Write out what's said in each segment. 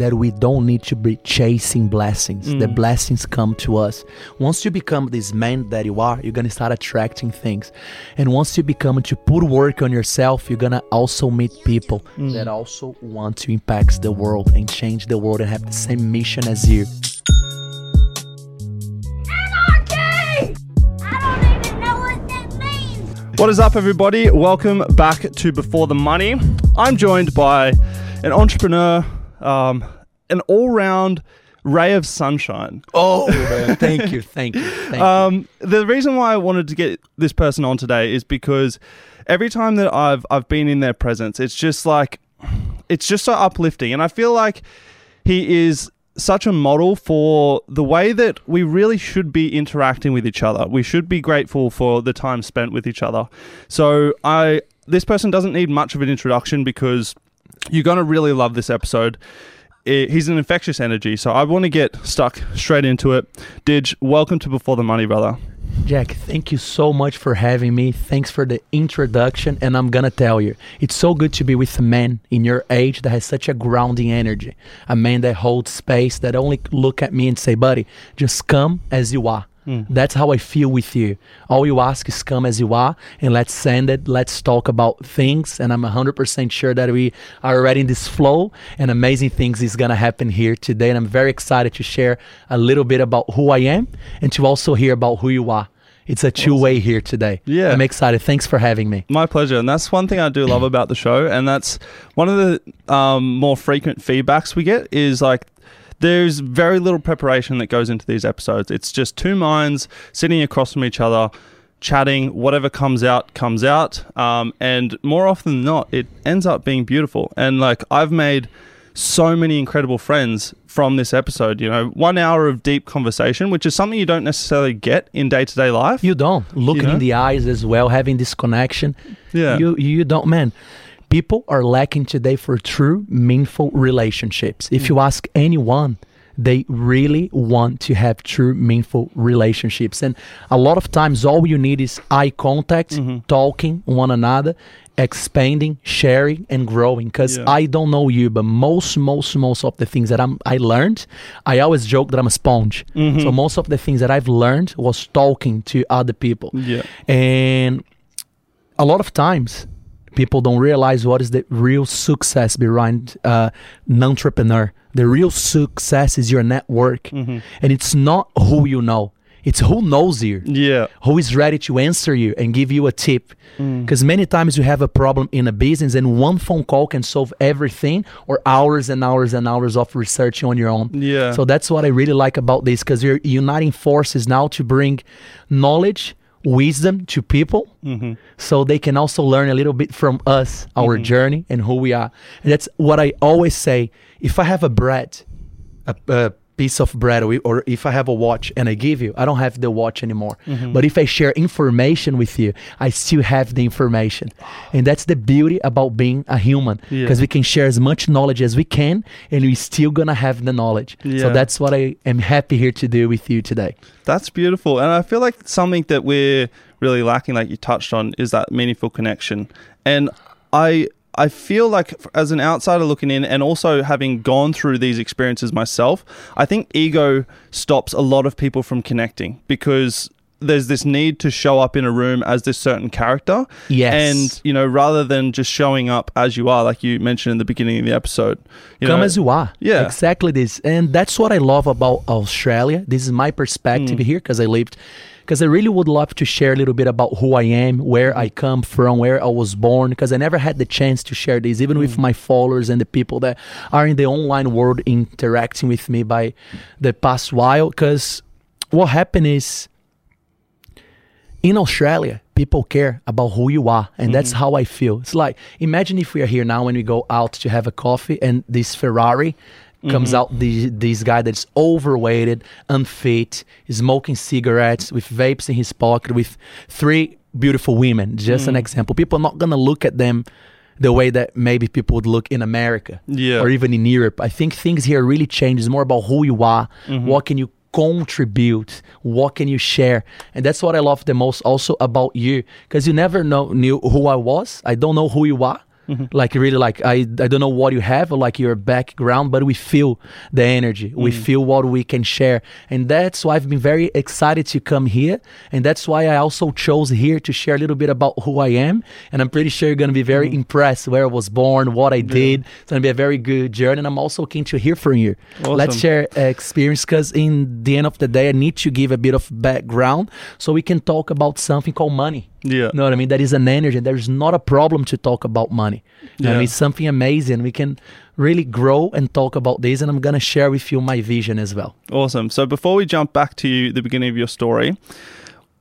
that we don't need to be chasing blessings. The mm. blessings come to us. Once you become this man that you are, you're gonna start attracting things. And once you become to put work on yourself, you're gonna also meet people mm. that also want to impact the world and change the world and have the same mission as you. Anarchy! I don't even know what that means. What is up, everybody? Welcome back to Before the Money. I'm joined by an entrepreneur, um, an all round ray of sunshine. Oh, thank you, thank you, thank you. Um, the reason why I wanted to get this person on today is because every time that I've I've been in their presence, it's just like it's just so uplifting, and I feel like he is such a model for the way that we really should be interacting with each other. We should be grateful for the time spent with each other. So I this person doesn't need much of an introduction because you're going to really love this episode. I- He's an infectious energy, so I want to get stuck straight into it. Didge, welcome to Before the Money, brother. Jack, thank you so much for having me. Thanks for the introduction. And I'm going to tell you, it's so good to be with a man in your age that has such a grounding energy. A man that holds space, that only look at me and say, buddy, just come as you are. That's how I feel with you. All you ask is come as you are and let's send it. Let's talk about things. And I'm 100% sure that we are already in this flow and amazing things is going to happen here today. And I'm very excited to share a little bit about who I am and to also hear about who you are. It's a two way here today. Yeah. I'm excited. Thanks for having me. My pleasure. And that's one thing I do love about the show. And that's one of the um, more frequent feedbacks we get is like, there's very little preparation that goes into these episodes. It's just two minds sitting across from each other, chatting. Whatever comes out, comes out. Um, and more often than not, it ends up being beautiful. And like, I've made so many incredible friends from this episode. You know, one hour of deep conversation, which is something you don't necessarily get in day to day life. You don't. Looking know? in the eyes as well, having this connection. Yeah. You you don't man. People are lacking today for true, meaningful relationships. If you ask anyone, they really want to have true, meaningful relationships. And a lot of times all you need is eye contact, mm-hmm. talking one another, expanding, sharing, and growing. Because Yeah. I don't know you, but most, most, most of the things that I'm I learned, I always joke that I'm a sponge. Mm-hmm. So most of the things that I've learned was talking to other people. Yeah. And a lot of times people don't realize what is the real success behind uh, an entrepreneur. The real success is your network. And it's not who you know. It's who knows you Yeah. who is ready to answer you and give you a tip. Because many times you have a problem in a business and one phone call can solve everything or hours and hours and hours of research on your own. Yeah. So that's what I really like about this because you're uniting forces now to bring knowledge, wisdom to people mm-hmm. so they can also learn a little bit from us, our mm-hmm. journey, and who we are. And that's what I always say. If I have a bread, a, a piece of bread, or, if I have a watch and I give you, I don't have the watch anymore. Mm-hmm. But if I share information with you, I still have the information. And that's the beauty about being a human Yeah. because we can share as much knowledge as we can and we're still going to have the knowledge. Yeah. So that's what I am happy here to do with you today. That's beautiful. And I feel like something that we're really lacking, like you touched on, is that meaningful connection. And I I feel like as an outsider looking in and also having gone through these experiences myself, I think ego stops a lot of people from connecting because there's this need to show up in a room as this certain character. Yes. And, you know, rather than just showing up as you are, like you mentioned in the beginning of the episode. You Come know, as you are. Yeah. Exactly this. And that's what I love about Australia. This is my perspective Mm. here because I lived. Because I really would love to share a little bit about who I am, where I come from, where I was born, because I never had the chance to share this, even with Mm. my followers and the people that are in the online world interacting with me by the past while. Because what happened is in Australia, people care about who you are, and that's how I feel. It's like imagine if we are here now when we go out to have a coffee, and this Ferrari comes mm-hmm. out the, this guy that's overweighted, unfit, smoking cigarettes with vapes in his pocket, with three beautiful women. Just an mm. example. People are not gonna look at them the way that maybe people would look in America Yeah. or even in Europe. I think things here really change. It's more about who you are, mm-hmm. what can you contribute, what can you share, and that's what I love the most also about you because you never know knew who I was. I don't know who you are. Like really, like I I don't know what you have or like your background, but we feel the energy. We feel what we can share, and that's why I've been very excited to come here, and that's why I also chose here to share a little bit about who I am. And I'm pretty sure you're gonna be very impressed where I was born, what I did. It's gonna be a very good journey, and I'm also keen to hear from you. Let's share uh, experience because in the end of the day, I need to give a bit of background so we can talk about something called money. Yeah. You know what I mean? That is an energy. There's not a problem to talk about money. What I mean? It's something amazing. We can really grow and talk about this, and I'm gonna share with you my vision as well. Awesome. So before we jump back to you, the beginning of your story,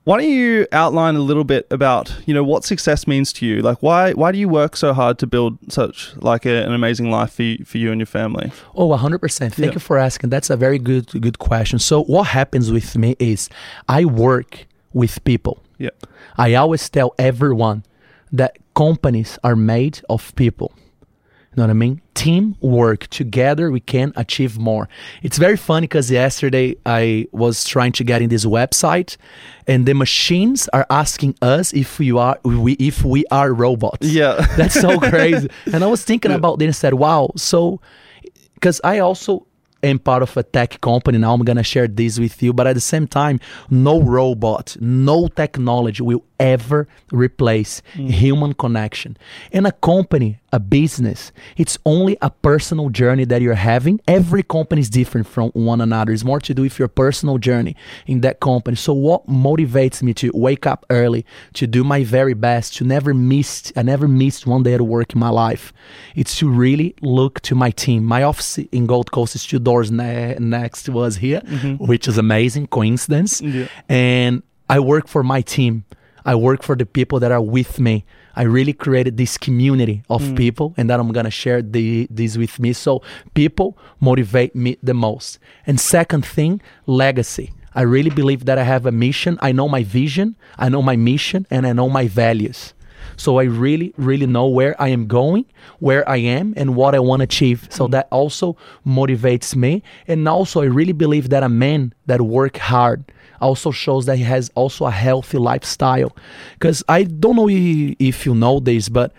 why don't you outline a little bit about you know what success means to you? Like why why do you work so hard to build such like a, an amazing life for you, for you and your family? Oh, 100%. Thank Yeah. you for asking. That's a very good good question. So what happens with me is I work with people. Yeah. I always tell everyone that companies are made of people. You know what I mean? Teamwork together, we can achieve more. It's very funny because yesterday I was trying to get in this website, and the machines are asking us if we are we if we are robots. Yeah. That's so crazy. And I was thinking Yeah. about this and said, wow, so because I also am part of a tech company now, I'm gonna share this with you, but at the same time, no robot, no technology will ever replace mm. human connection. in a company, a business, it's only a personal journey that you're having. Every company is different from one another. It's more to do with your personal journey in that company. So what motivates me to wake up early, to do my very best, to never miss I never missed one day at work in my life. It's to really look to my team. My office in Gold Coast is two doors ne- next to us here, mm-hmm. which is amazing coincidence. Yeah. And I work for my team. I work for the people that are with me. I really created this community of mm. people, and that I'm gonna share the, this with me. So people motivate me the most. And second thing, legacy. I really believe that I have a mission. I know my vision, I know my mission, and I know my values. So I really, really know where I am going, where I am, and what I want to achieve. So mm-hmm. that also motivates me. And also, I really believe that a man that work hard also shows that he has also a healthy lifestyle. Because I don't know if you know this, but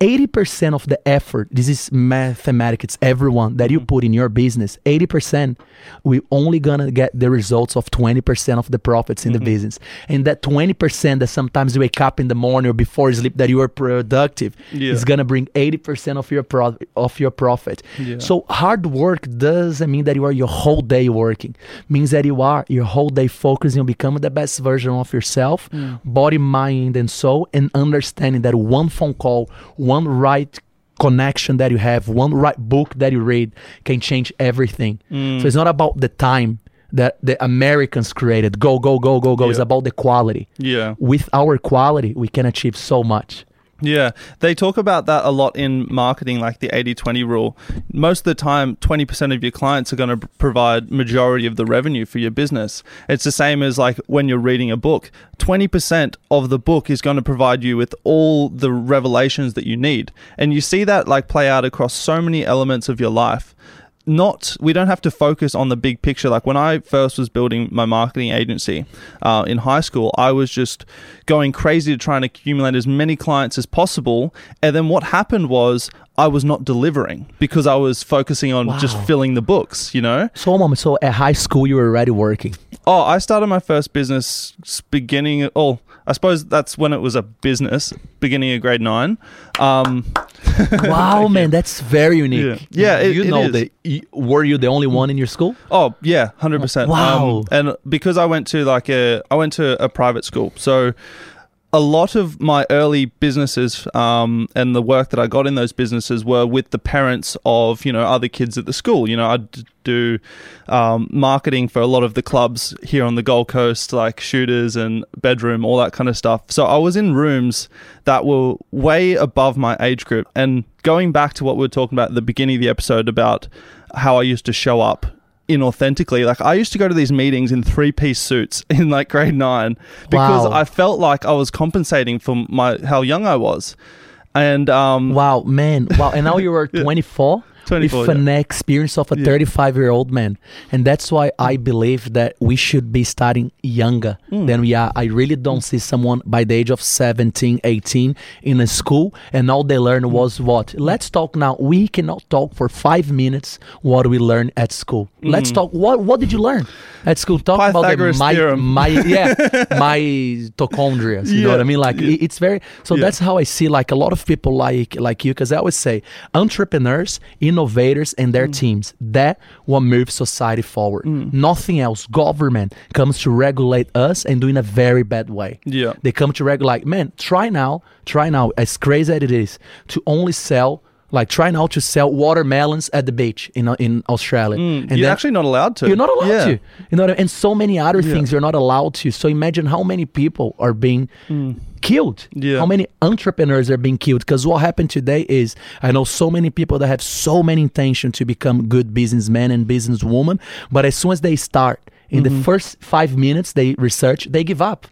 80% of the effort, this is mathematics, it's everyone that you mm-hmm. put in your business, 80%, we only gonna get the results of 20% of the profits in the mm-hmm. business. And that 20% that sometimes you wake up in the morning or before sleep that you are productive Yeah. is gonna bring 80% of your pro- of your profit. Yeah. So hard work doesn't mean that you are your whole day working. Means that you are your whole day focusing on becoming the best version of yourself, mm. body, mind, and soul, and understanding that one phone call, one right connection that you have, one right book that you read can change everything. Mm. So it's not about the time that the Americans created. Go, go, go, go, go. It's about the quality. Yeah. With our quality, we can achieve so much. Yeah, they talk about that a lot in marketing, like the 80-20 rule. Most of the time, 20% of your clients are going to provide majority of the revenue for your business. It's the same as like when you're reading a book. 20% of the book is going to provide you with all the revelations that you need. And you see that like play out across so many elements of your life not we don't have to focus on the big picture. Like when i first was building my marketing agency uh, in high school i was just going crazy to try and accumulate as many clients as possible. And then what happened was i was not delivering because i was focusing on just filling the books you know? So, mom, so at high school, you were already working. oh i started my first business beginning oh i suppose that's when it was a business beginning of grade nine um, Wow, man, that's very unique. Yeah. Yeah, it- you it know is. that. y- Were you the only one in your school? Oh yeah, hundred percent. Wow. and because I went to like a, I went to a private school, so a lot of my early businesses um, and the work that I got in those businesses were with the parents of you know other kids at the school. You know, I'd do um, marketing for a lot of the clubs here on the Gold Coast, like shooters and bedroom, all that kind of stuff. So I was in rooms that were way above my age group. And going back to what we were talking about at the beginning of the episode about how I used to show up inauthentically. Like I used to go to these meetings in three piece suits in like grade nine because Wow. I felt like I was compensating for my how young I was. And um Wow, man. Wow. And now you were 24. 24, with an experience of a Yeah. 35 year old man. And that's why I believe that we should be starting younger Mm. than we are. I really don't see someone by the age of 17, 18 in a school and all they Mm. learn was what? Let's talk now. We cannot talk for five minutes what we learn at school. Let's talk. What What did you learn at school? Talk about the Mm. My, my yeah mitochondria. You know what I mean? Like yeah. it- it's very. So Yeah. that's how I see like a lot of people like like you because I always say entrepreneurs, innovators, and Mm. their teams. That what moves society forward. Nothing else. Government comes to regulate us and do in a very bad way. Yeah. They come to regulate. Man, try now. Try now. As crazy as it is to only sell. Like try now to sell watermelons at the beach in uh, in Australia. Mm, and you're then- actually not allowed to. you're not allowed Yeah. to. You know what I mean? And so many other Yeah. things you're not allowed to. So imagine how many people are being mm. killed. Yeah. How many entrepreneurs are being killed? Because what happened today is I know so many people that have so many intention to become good businessmen and businesswomen, but as soon as they start, in the mm-hmm. first five minutes they research, they give up.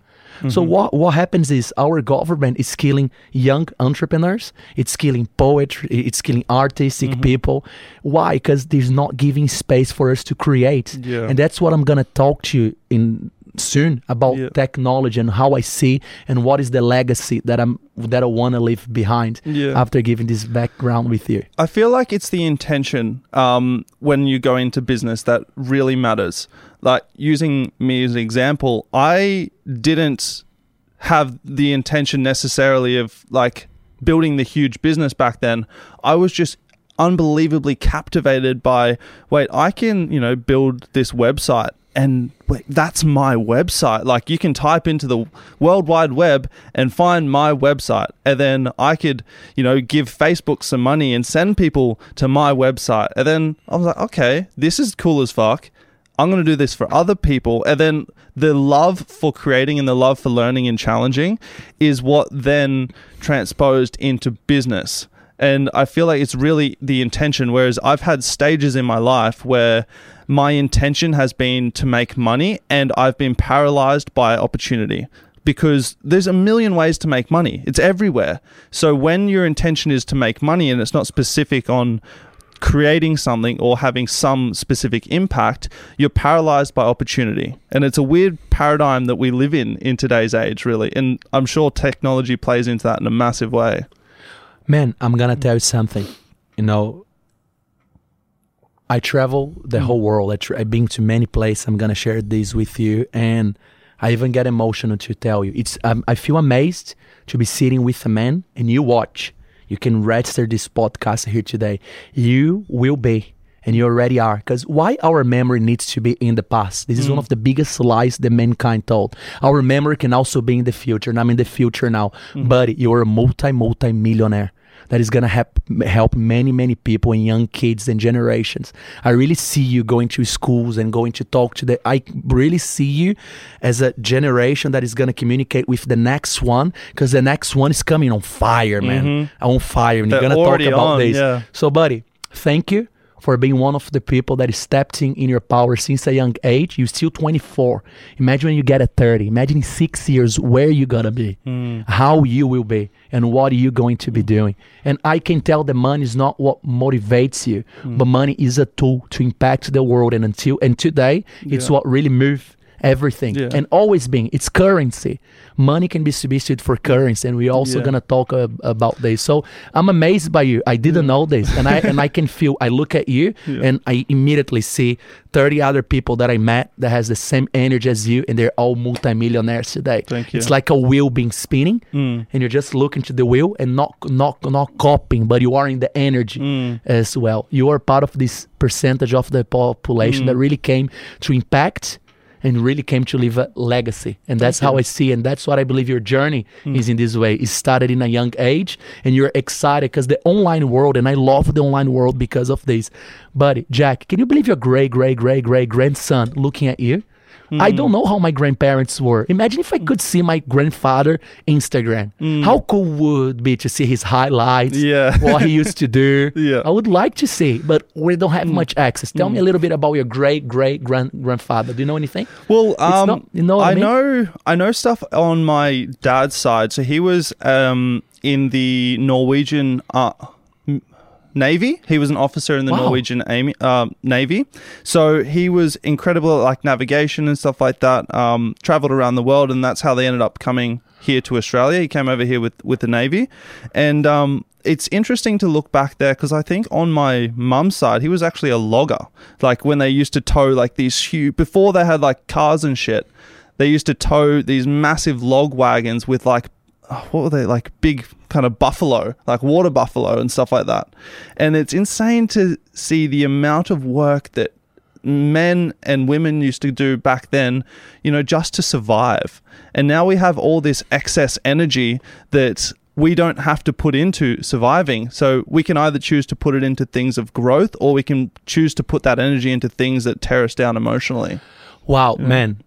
So what what happens is our government is killing young entrepreneurs. It's killing poetry. It's killing artistic people. Why? Because there's not giving space for us to create. Yeah. And that's what I'm gonna talk to you in soon about Yeah. technology and how I see and what is the legacy that I'm that I want to leave behind Yeah. after giving this background with you. I feel like it's the intention um, when you go into business that really matters. Like using me as an example, I didn't have the intention necessarily of like building the huge business back then. I was just unbelievably captivated by wait, I can, you know, build this website and wait, that's my website. Like you can type into the World Wide Web and find my website, and then I could, you know, give Facebook some money and send people to my website. And then I was like, okay, this is cool as fuck. I'm going to do this for other people. And then the love for creating and the love for learning and challenging is what then transposed into business. And I feel like it's really the intention. Whereas I've had stages in my life where my intention has been to make money and I've been paralyzed by opportunity because there's a million ways to make money. It's everywhere. So when your intention is to make money and it's not specific on creating something or having some specific impact, you're paralyzed by opportunity. And it's a weird paradigm that we live in in today's age, really. And I'm sure technology plays into that in a massive way. Man, I'm gonna tell you something. You know, I travel the whole world. I tra- I've been to many places. I'm gonna share this with you, and I even get emotional to tell you. It's um, I feel amazed to be sitting with a man, and you watch. You can register this podcast here today. You will be, and you already are. Because why our memory needs to be in the past? This is one hmm. of the biggest lies that mankind told. Our memory can also be in the future, and I'm in the future now. Hmm. Buddy, you're a multi multi millionaire that is gonna help help many many people and young kids and generations. I really see you going to schools and going to talk to the. I really see you as a generation that is gonna communicate with the next one because the next one is coming on fire, man, mm-hmm. on fire, and you're They're gonna talk about on, this. yeah. So, buddy, thank you for being one of the people that is stepped in in your power since a young age. You're still 24. Imagine when you get at 30. Imagine in six years where you're gonna be, hmm. how you will be, and what are you going to be doing. And I can tell the money is not what motivates you, hmm. but money is a tool to impact the world. And until and today, it's what really moves everything Yeah. and always being it's currency money can be substituted for currency and we're also Yeah. gonna talk uh, about this so i'm amazed by you i didn't know this and i and i can feel i look at you Yeah. and i immediately see 30 other people that i met that has the same energy as you and they're all multimillionaires today Thank you. it's like a wheel being spinning Mm. and you're just looking to the wheel and not not not copying but you are in the energy Mm. as well you are part of this percentage of the population Mm. that really came to impact and really came to leave a legacy. And that's how i see and that's what i believe your journey Mm. is in this way. It started in a young age and you're excited because the online world and i love the online world because of this. Buddy jack can you believe your great great great great grandson looking at you I Mm. don't know how my grandparents were. Imagine if I could see my grandfather Instagram. How cool would be to see his highlights, Mm. Yeah. what he used to do. Yeah. Mm. I would like to see, but we don't have much access. Tell me a little bit about your great great grand grandfather. Do you know anything? Well, um, not- you know I I mean? know I know stuff on my dad's side. So he was um, in the Norwegian uh, Navy. He was an officer in the Wow. Norwegian um Navy. So he was incredible at like navigation and stuff like that. Um, traveled around the world, and that's how they ended up coming here to Australia. He came over here with with the Navy, and um, it's interesting to look back there because I think on my mum's side, he was actually a logger. Like when they used to tow like these huge before they had like cars and shit. They used to tow these massive log wagons with like Oh, what were they like big kind of buffalo like water buffalo and stuff like that. And it's insane to see the amount of work that men and women used to do back then you know just to survive. And now we have all this excess energy that we don't have to put into surviving. So we can either choose to put it into things of growth or we can choose to put that energy into things that tear us down emotionally. Wow, man.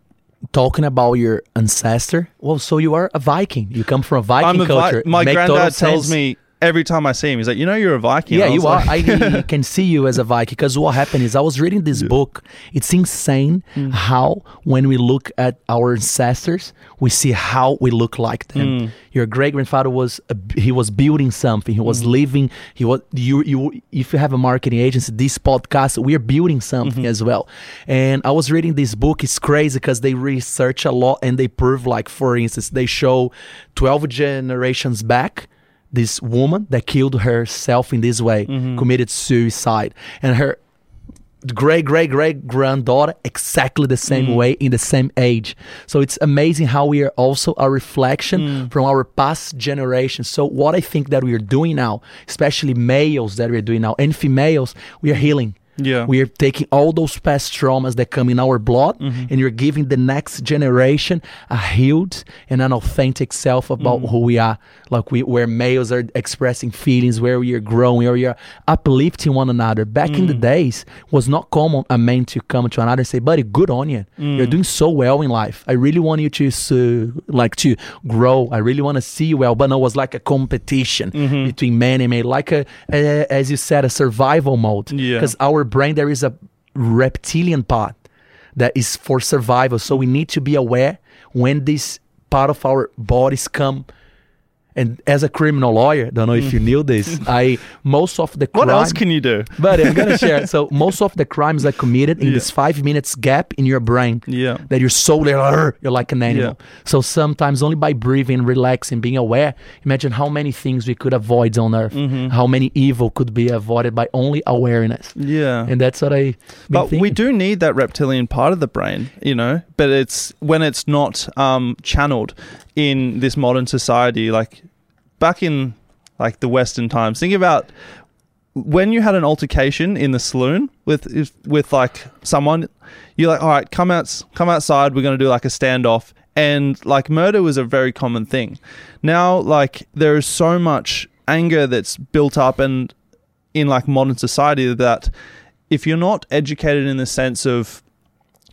Talking about your ancestor. Well, so you are a Viking. You come from a Viking a Vi- culture. my Make granddad tells me every time I see him, he's like, you know, you're a Viking. Yeah, I was you are. I can see you as a Viking because what happened is I was reading this book. It's insane Mm. how when we look at our ancestors, we see how we look like them. Mm. Your great grandfather was a, he was building something. He Mm. was living. He was you you. If you have a marketing agency, this podcast we are building something Mm-hmm. as well. And I was reading this book. It's crazy because they research a lot and they prove like for instance they show twelve generations back this woman that killed herself in this way mm-hmm. committed suicide. And her great great great granddaughter exactly the same mm. way in the same age. So it's amazing how we are also a reflection mm. from our past generation so what i think that we are doing now especially males that we're doing now and females we are healing Yeah. we are taking all those past traumas that come in our blood Mm-hmm. and you're giving the next generation a healed and an authentic self about Mm. who we are like we where males are expressing feelings where we are growing where we are uplifting one another back in the Mm. days was not common a man to come to another and say buddy good on you you're Mm. doing so well in life i really want you to uh, like to grow i really want to see you well but no it was like a competition Mm-hmm. between man and man like a, a as you said a survival mode Yeah. because our brain there is a reptilian part that is for survival. So we need to be aware when this part of our bodies come and as a criminal lawyer don't know if you knew this i most of the what else can you do? but i'm gonna share so most of the crimes are committed in Yeah. this five minutes gap in your brain Yeah. that you're so there, you're like an animal. Yeah. So sometimes only by breathing, relaxing, being aware, imagine how many things we could avoid on earth. Mm-hmm. How many evil could be avoided by only awareness. Yeah. And that's what I. but we do need that reptilian part of the brain, you know. But it's when it's not um, channeled in this modern society, like back in like the Western times. Think about when you had an altercation in the saloon with if- with like someone. You're like, all right, come out, come outside. We're gonna do like a standoff, and like murder was a very common thing. Now, like there is so much anger that's built up and in like modern society that if you're not educated in the sense of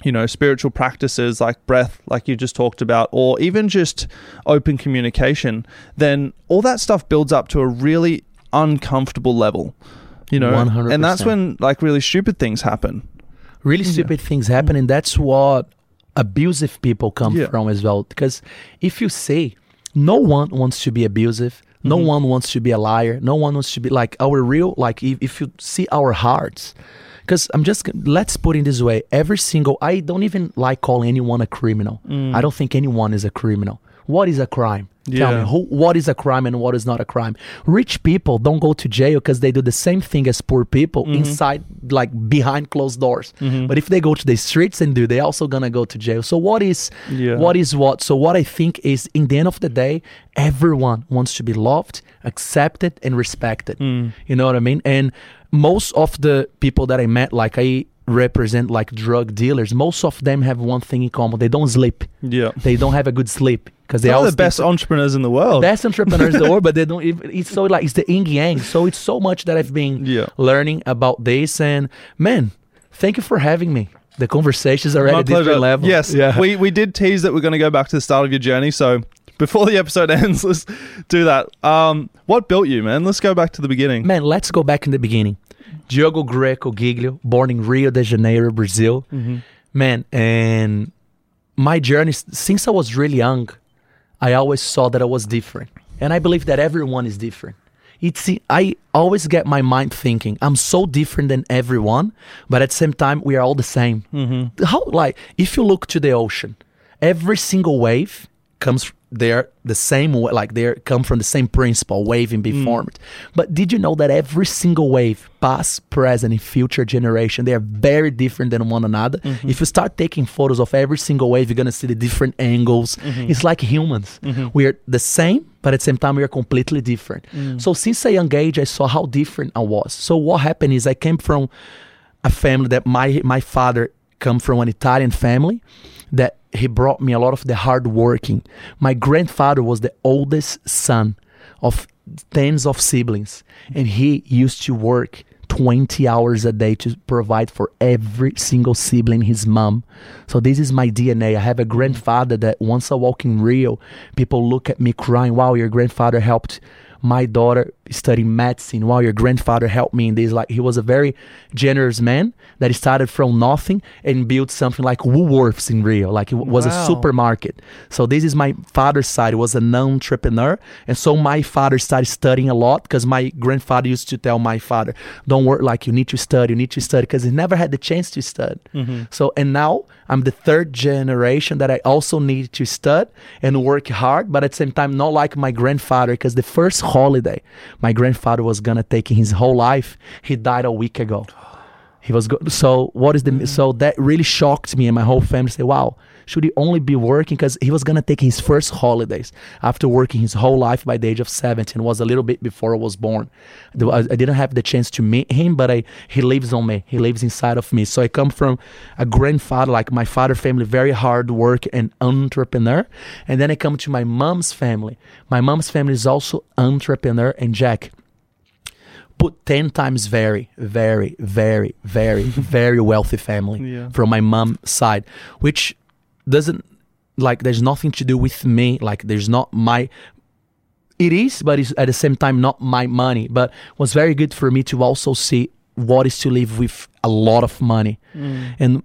you know spiritual practices like breath like you just talked about or even just open communication then all that stuff builds up to a really uncomfortable level you know 100%. and that's when like really stupid things happen really stupid things happen, and that's what abusive people come Yeah. from as well. Because if you see, no one wants to be abusive. No Mm-hmm. one wants to be a liar. No one wants to be like our real. Like if, if you see our hearts, because I'm just let's put it this way: every single I don't even like calling anyone a criminal. I don't think anyone is a criminal. What is a crime? Tell me who, what is a crime and what is not a crime. Rich people don't go to jail because they do the same thing as poor people Mm-hmm. inside, like behind closed doors. But if they go to the streets and do, they also gonna go to jail. So what is Yeah. what is what? So what I think is, in the end of the day, everyone wants to be loved, accepted, and respected. Mm. You know what I mean? And most of the people that I met, like I represent like drug dealers, most of them have one thing in common: they don't sleep. yeah They don't have a good sleep because they they're the best entrepreneurs in the world best entrepreneurs in the world, but they don't. Even, it's so like it's the yin yang. So it's so much that I've been Yeah. learning about this. And man, thank you for having me. The conversations are at My a different level. Yes, Yeah. we we did tease that we're going to go back to the start of your journey. So before the episode ends, let's do that. Um, what built you, man? Let's go back to the beginning. Man, let's go back in the beginning. Diogo Greco Giglio, born in Rio de Janeiro, Brazil. Man, and my journey since I was really young, I always saw that I was different. And I believe that everyone is different. it's I always get my mind thinking I'm so different than everyone, but at the same time we are all the same. Mm-hmm. How like if you look to the ocean, every single wave comes they're the same way like they come from the same principle wave and be mm. formed. But did you know that every single wave past present and future generation they are very different than one another? Mm-hmm. If you start taking photos of every single wave you're going to see the different angles. Mm-hmm. It's like humans. Mm-hmm. We are the same but at the same time we are completely different. Mm. So since a young age i saw how different i was. So what happened is i came from a family that my my father come from an Italian family that he brought me a lot of the hard working. My grandfather was the oldest son of tens of siblings and he used to work 20 hours a day to provide for every single sibling his mom. So this is my DNA. I have a grandfather that once I walk in Rio, people look at me crying, "Wow, your grandfather helped my daughter study medicine while your grandfather helped me in this. Like he was a very generous man that started from nothing and built something like Woolworths in Rio. Like it was a supermarket. So this is my father's side. He was an entrepreneur and so my father started studying a lot because my grandfather used to tell my father don't work like you need to study you need to study. Because he never had the chance to study mm-hmm. so and now I'm the third generation that I also need to study and work hard, but at the same time, not like my grandfather, because the first holiday my grandfather was gonna take his whole life, he died a week ago. He was go- so what is the so that really shocked me and my whole family. Say, wow, should he only be working because he was gonna take his first holidays after working his whole life by the age of seventeen? Was a little bit before I was born. I, didn't have the chance to meet him, but I he lives on me. He lives inside of me. So I come from a grandfather, like my father family, very hard work and entrepreneur, and then I come to my mom's family. My mom's family is also entrepreneur and Jack put 10 times very very very very very wealthy family Yeah. from my mom side which doesn't like there's nothing to do with me like there's not my it is but it's at the same time not my money. But was very good for me to also see what is to live with a lot of money. Mm. And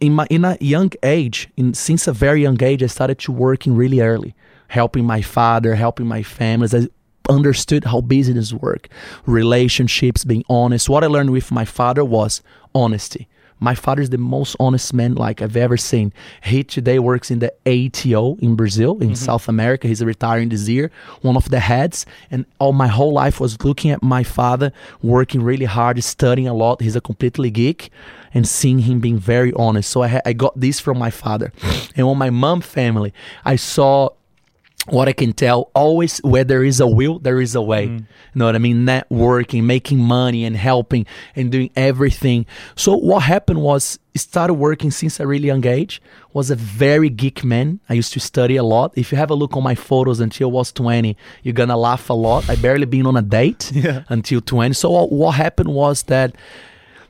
in my in a young age in since a very young age i started to working really early helping my father helping my families i understood how business work relationships being honest. What i learned with my father was honesty my father is the most honest man like I've ever seen. He today works in the ATO in Brazil, in mm-hmm. South America. He's retiring this year, one of the heads. And all my whole life was looking at my father working really hard, studying a lot. He's a completely geek, and seeing him being very honest. So I ha- I got this from my father, and on my mom family, I saw what I can tell, always where there is a will, there is a way. Mm. You know what I mean? Networking, making money and helping and doing everything. So what happened was I started working since a really young age. Was a very geek man. I used to study a lot. If you have a look on my photos until I was 20, you're gonna laugh a lot. I barely been on a date Yeah. until 20. So what, what happened was that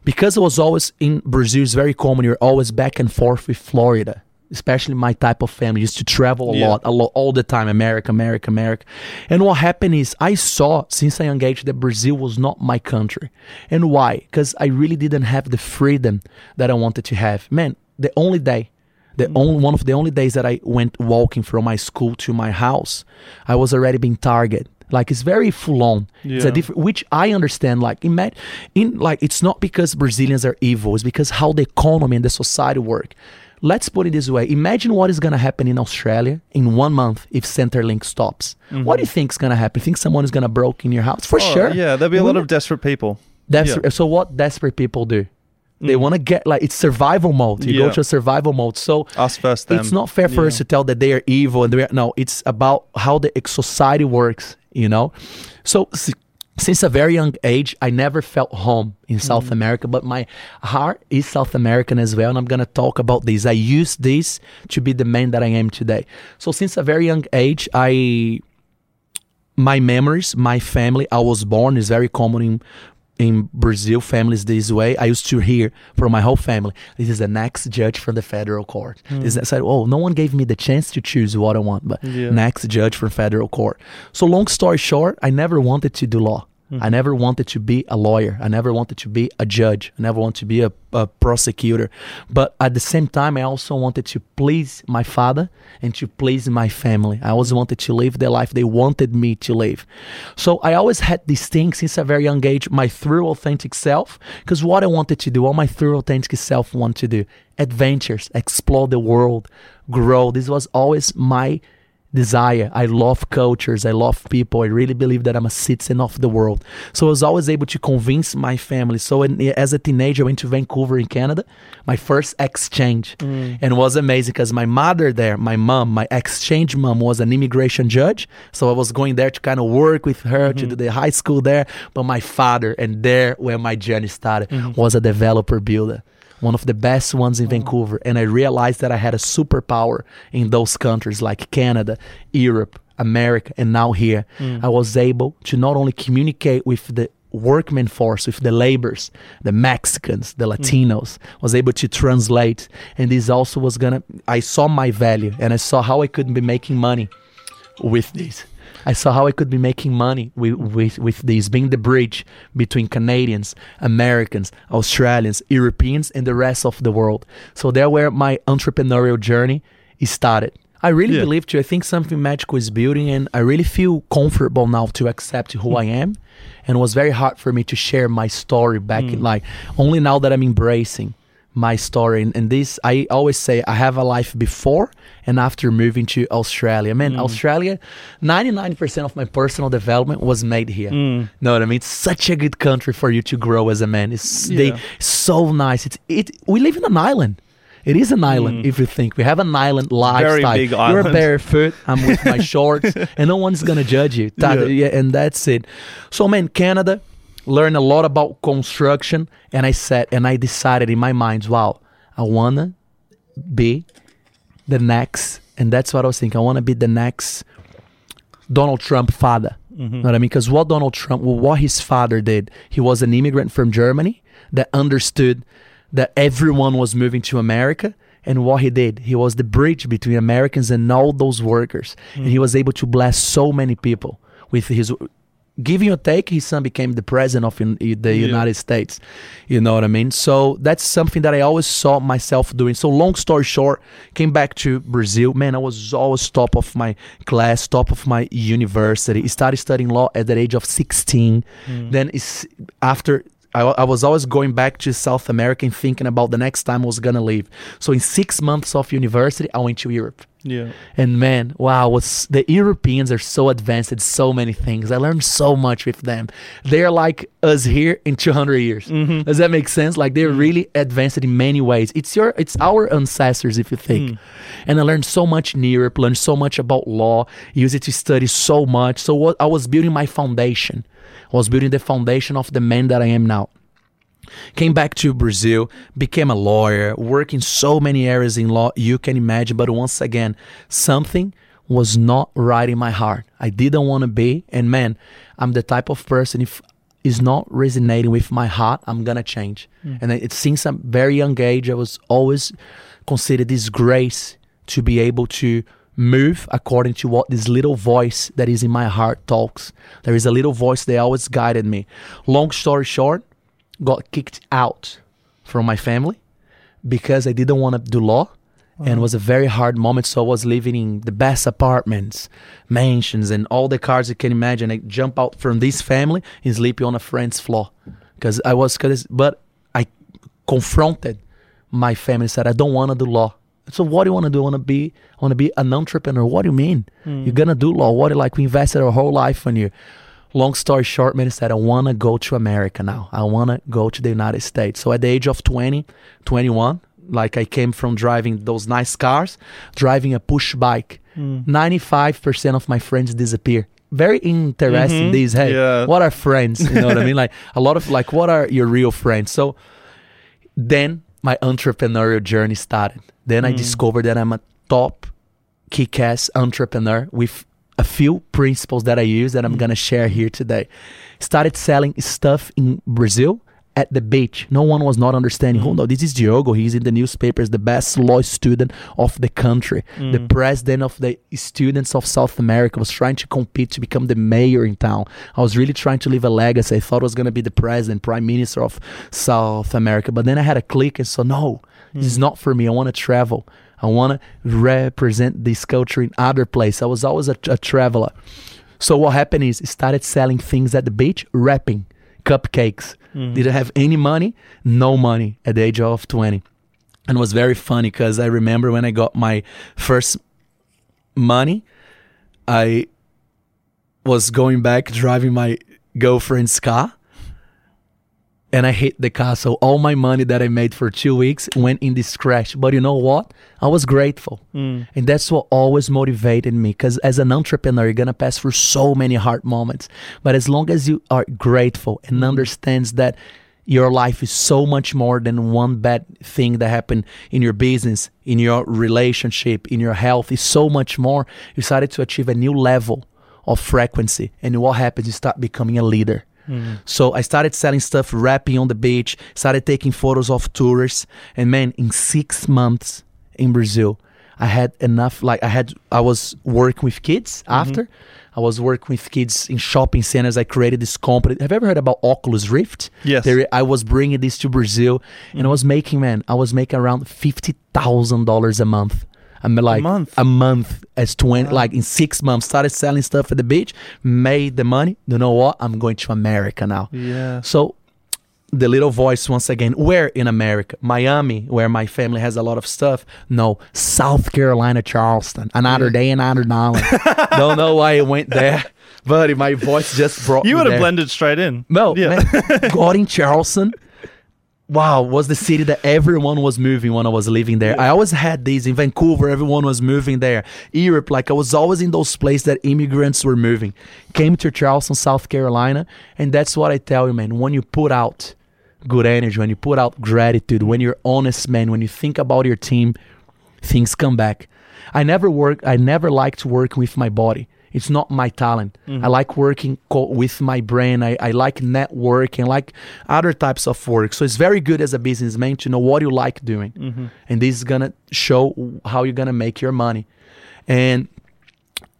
because I was always in Brazil, it's very common. You're always back and forth with Florida, especially my type of family used to travel a Yeah. lot, a lot, all the time. America, America, America. And what happened is I saw since a young age that Brazil was not my country. And why? Because I really didn't have the freedom that I wanted to have. Man, the only day. The mm. only one of the only days that I went walking from my school to my house, I was already being targeted. Like it's very full on. It's a different, which I understand. Like in, in like it's not because Brazilians are evil. It's because how the economy and the society work. Let's put it this way: Imagine what is gonna happen in Australia in one month if Centrelink stops. What do you mm-hmm. think is gonna happen? Think someone is gonna break in your house for Oh, sure? Yeah, there'll be a lot of desperate people. That's Yeah. so. What desperate people do? They mm. want to get like it's survival mode. You Yeah. go to a survival mode. So Us first, them. it's not fair for us to tell that they are evil and they are, no. It's about how the society works. You know, so. Since a very young age, I never felt home in South mm. America, but my heart is South American as well. And I'm going to talk about this. I use this to be the man that I am today. So, since a very young age, I my memories, my family, I was born is very common in in Brazil, families this way. I used to hear from my whole family, this is the next judge from the federal court. This I said, oh, no one gave me the chance to choose what I want, but Yeah. next judge from federal court. So long story short, I never wanted to do law. Mm-hmm. I never wanted to be a lawyer. I never wanted to be a judge. I never wanted to be a, a prosecutor. But at the same time, I also wanted to please my father and to please my family. I always wanted to live the life they wanted me to live. So I always had this thing since a very young age, my true authentic self, because what I wanted to do, what my true authentic self wanted to do, adventures, explore the world, grow. This was always my desire. I love cultures. I love people. I really believe that I'm a citizen of the world. So I was always able to convince my family. So in, as a teenager, I went to Vancouver in Canada, my first exchange, mm. and it was amazing because my mother there, my mom, my exchange mom was an immigration judge. So I was going there to kind of work with her to mm-hmm. do the high school there. But my father, and there where my journey started, mm-hmm. was a developer builder one of the best ones in oh. Vancouver. And I realized that I had a superpower in those countries like Canada, Europe, America, and now here. Mm. I was able to not only communicate with the workman force, with the laborers, the Mexicans, the mm. Latinos, was able to translate. And this also was gonna, I saw my value and I saw how I could be making money with this. I saw how I could be making money with, with, with this, being the bridge between Canadians, Americans, Australians, Europeans, and the rest of the world. So there where my entrepreneurial journey started. I really Yeah. believe too. I think something magical is building, and I really feel comfortable now to accept who I am. And it was very hard for me to share my story back in mm. life. only now that I'm embracing my story. And, and this, I always say, I have a life before and after moving to Australia. Man, mm. Australia, 99% of my personal development was made here. Mm. Know what I mean? It's such a good country for you to grow as a man. It's they, so nice. It's it. We live in an island. It is an island mm. if you think we have an island lifestyle. You're island. barefoot. I'm with my shorts, and no one's gonna judge you. Yeah. yeah, and that's it. So, man, Canada, learned a lot about construction, and I said, and I decided in my mind, wow, I wanna be the next, and that's what I was thinking. I wanna be the next Donald Trump father. you Know what I mean? Because what Donald Trump, well, what his father did, he was an immigrant from Germany that understood that everyone was moving to America. And what he did, he was the bridge between Americans and all those workers. And he mm-hmm. was able to bless so many people with his giving or take. His son became the president of un- the United States. You know what I mean? So that's something that I always saw myself doing. So long story short, came back to Brazil. Man, I was always top of my class, top of my university. Started studying law at the age of 16. Mm. Then it's after I, I was always going back to South America and thinking about the next time I was gonna leave. So in six months of university, I went to Europe. Yeah. And man, wow, what's the Europeans are so advanced in so many things. I learned so much with them. They're like us here in 200 years. Mm-hmm. Does that make sense? Like they're mm-hmm. really advanced in many ways. It's your, it's our ancestors, if you think. Mm. And I learned so much in Europe. Learned so much about law. Used it to study so much. So what I was building my foundation. I was building the foundation of the man that I am now came back to Brazil, became a lawyer, worked in so many areas in law you can imagine. But once again, something was not right in my heart. I didn't want to be. And man, I'm the type of person if is not resonating with my heart, I'm gonna change. Hmm. And it since a very young age, I was always considered this grace to be able to move according to what this little voice that is in my heart talks. There is a little voice that always guided me. Long story short, got kicked out from my family because I didn't want to do law. And it was a very hard moment. So I was living in the best apartments, mansions, and all the cars you can imagine. I jump out from this family and sleep on a friend's floor because I was, cause, but I confronted my family and said, I don't want to do law. So what do you want to do? I want to be, I want to be an entrepreneur. What do you mean? Hmm. You're gonna do law? What? Like we invested our whole life on you. Long story short, man, I said I want to go to America now. I want to go to the United States. So at the age of 20, 21, like I came from driving those nice cars, driving a push bike. Mm. 95% of my friends disappear. Very interesting. Mm-hmm. These, hey, Yeah. what are friends? You know what I mean? Like a lot of like, what are your real friends? So then my entrepreneurial journey started. Then I mm. discovered that I'm a top kick ass entrepreneur with a few principles that I use that I'm mm. gonna share here today. Started selling stuff in Brazil at the beach. No one was not understanding. Oh mm. no, this is Diogo. He's in the newspapers, the best law student of the country, mm. the president of the students of South America. Was trying to compete to become the mayor in town. I was really trying to leave a legacy. I thought I was gonna be the president, prime minister of South America. But then I had a click and so no, this is not for me. I want to travel. I want to represent this culture in other place. I was always a, a traveler. So what happened is I started selling things at the beach, wrapping cupcakes. Mm-hmm. Didn't have any money, no money at the age of 20. And it was very funny because I remember when I got my first money, I was going back driving my girlfriend's car and I hit the. So all my money that I made for two weeks went in this crash. But you know what? I was grateful. Mm. And that's what always motivated me. Because as an entrepreneur, you're going to pass through so many hard moments. But as long as you are grateful and understands that your life is so much more than one bad thing that happened in your business, in your relationship, in your health, is so much more. You started to achieve a new level of frequency. And what happens? You start becoming a leader. Mm-hmm. So I started selling stuff, rapping on the beach, started taking photos of tourists. And man, in six months in Brazil, I had enough. Like I had, I was working with kids mm-hmm. after. I was working with kids in shopping centers. I created this company. Have you ever heard about Oculus Rift? Yes. There, I was bringing this to Brazil, and I mm-hmm. was making, man, I was making around fifty thousand dollars a month. I mean, like month? a month as 20 like in six months started selling stuff at the beach made the money you know what i'm going to america now Yeah. so the little voice once again where in america miami where my family has a lot of stuff no south carolina charleston another day and another dollar don't know why i went there but my voice just brought You would have blended straight in. No, Yeah. man, got in Charleston. Wow, was the city that everyone was moving when I was living there. I always had these in Vancouver, everyone was moving there. Europe, like I was always in those places that immigrants were moving. Came to Charleston, South Carolina, and that's what I tell you, man. When you put out good energy, when you put out gratitude, when you're honest, man, when you think about your team, things come back. I never work. I never liked working with my body. It's not my talent. Mm-hmm. I like working co- with my brain. I, I like networking, like other types of work. So it's very good as a businessman to know what you like doing, mm-hmm. and this is gonna show how you're gonna make your money. And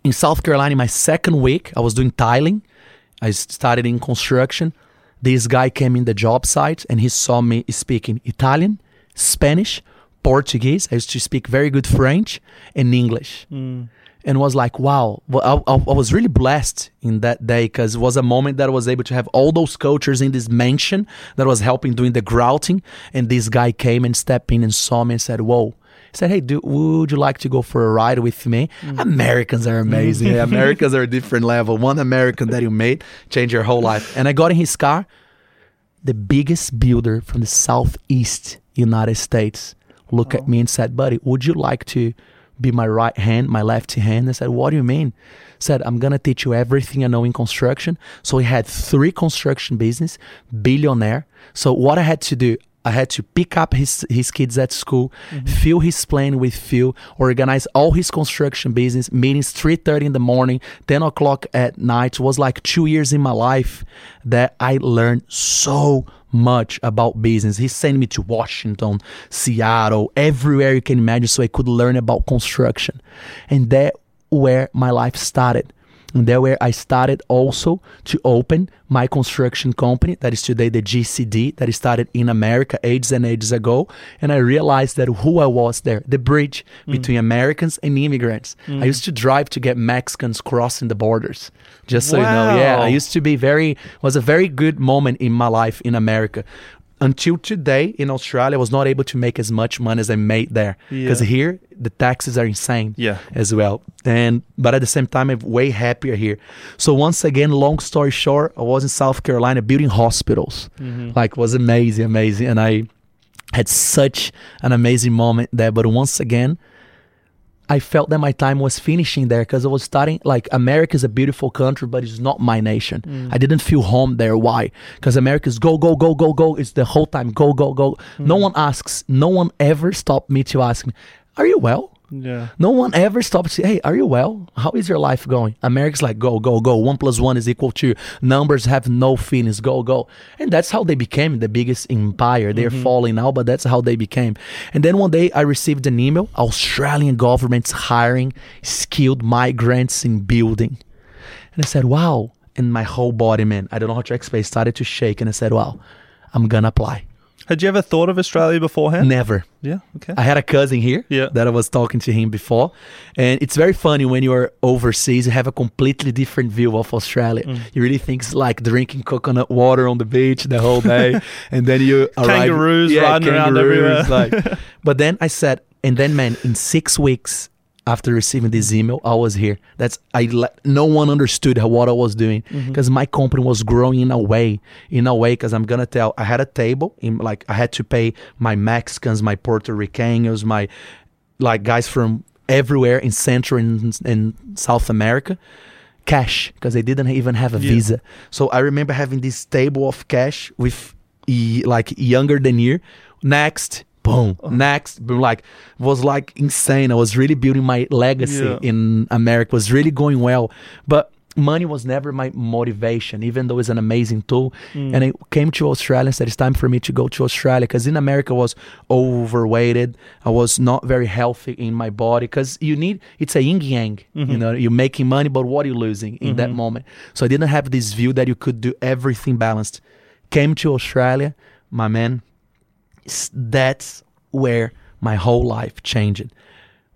in South Carolina, my second week, I was doing tiling. I started in construction. This guy came in the job site and he saw me speaking Italian, Spanish, Portuguese. I used to speak very good French and English. Mm. And was like, wow. Well, I, I, was really blessed in that day because it was a moment that I was able to have all those cultures in this mansion that was helping doing the grouting. And this guy came and stepped in and saw me and said, whoa. He said, "Hey, dude, would you like to go for a ride with me?" Mm. Americans are amazing. Yeah, mm. Americans are a different level. One American that you made change your whole life. And I got in his car. The biggest builder from the southeast United States looked at me and said, "Buddy, would you like to be my right hand, my left hand?" I said, "What do you mean?" Said, "I'm gonna teach you everything I know in construction." So he had three construction business, billionaire. So what I had to do, I had to pick up his his kids at school, mm-hmm. fill his plane with fuel, organize all his construction business meetings, three thirty in the morning, ten o'clock at night. It was like two years in my life that I learned so much about business. He sent me to Washington, Seattle, everywhere you can imagine, so I could learn about construction, and that where my life started. And there where I started also to open my construction company that is today the GCD that started in America ages and ages ago. And I realized that who I was there, the bridge mm. between Americans and immigrants. Mm. I used to drive to get Mexicans crossing the borders. Just so you know. Yeah. I used to be very was a very good moment in my life in America. Until today in Australia, I was not able to make as much money as I made there. Because Yeah. here the taxes are insane Yeah. as well. And but at the same time, I'm way happier here. So once again, long story short, I was in South Carolina building hospitals. Mm-hmm. Like it was amazing, amazing, and I had such an amazing moment there. But once again, I felt that my time was finishing there because I was starting like America is a beautiful country, but it's not my nation. Mm. I didn't feel home there. Why? Because America's go, go, go, go, go. It's the whole time go, go, go. No mm. one asks, no one ever stopped me to ask me, Are you well? Yeah. No one ever stopped to say, hey, are you well? How is your life going? America's like, go, go, go. One plus one is equal to numbers have no feelings. Go, go. And that's how they became the biggest empire. They're mm-hmm. falling now, but that's how they became. And then one day I received an email Australian government's hiring skilled migrants in building. And I said, wow. And my whole body, man, I don't know how to explain, started to shake. And I said, wow, I'm going to apply. Had you ever thought of Australia beforehand? Never. Yeah. Okay. I had a cousin here Yeah. that I was talking to him before. And it's very funny when you're overseas, you have a completely different view of Australia. Mm. You really think it's like drinking coconut water on the beach the whole day. and then you arrive. Kangaroos riding around everywhere. like- but then I said, and then, man, in six weeks after receiving this email, I was here. That's I. No one understood how, what I was doing Mm-hmm. because my company was growing in a way, in a way. Because I'm gonna tell, I had a table in like I had to pay my Mexicans, my Puerto Ricanos, my like guys from everywhere in Central and, and South America cash because they didn't even have a Yeah. visa. So I remember having this table of cash with like younger than you. Next, boom, Oh. next, boom, like was like insane. I was really building my legacy Yeah. in America. Was really going well, but money was never my motivation, even though it's an amazing tool. Mm. And I came to Australia and said it's time for me to go to Australia because in America I was overweighted. I was not very healthy in my body because you need it's a yin yang. Mm-hmm. You know, you're making money, but what are you losing in that moment? So I didn't have this view that you could do everything balanced. Came to Australia, my man. That's where my whole life changed.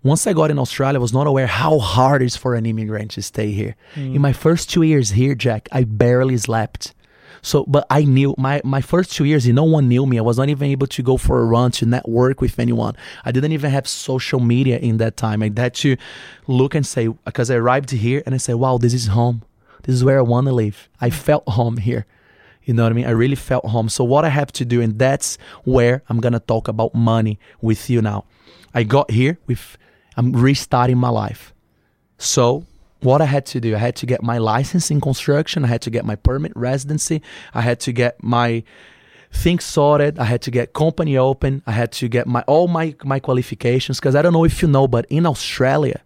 Once I got in Australia, I was not aware how hard it is for an immigrant to stay here. Mm. In my first two years here, Jack, I barely slept. So, but I knew my my first two years, no one knew me. I was not even able to go for a run to network with anyone. I didn't even have social media in that time. I had to look and say because I arrived here and I said, "Wow, this is home. This is where I want to live." I felt home here. You know what I mean? I really felt home. So what I have to do, and that's where I'm gonna talk about money with you now. I got here with I'm restarting my life. So what I had to do, I had to get my license in construction. I had to get my permit residency. I had to get my things sorted. I had to get company open. I had to get my all my my qualifications because I don't know if you know, but in Australia,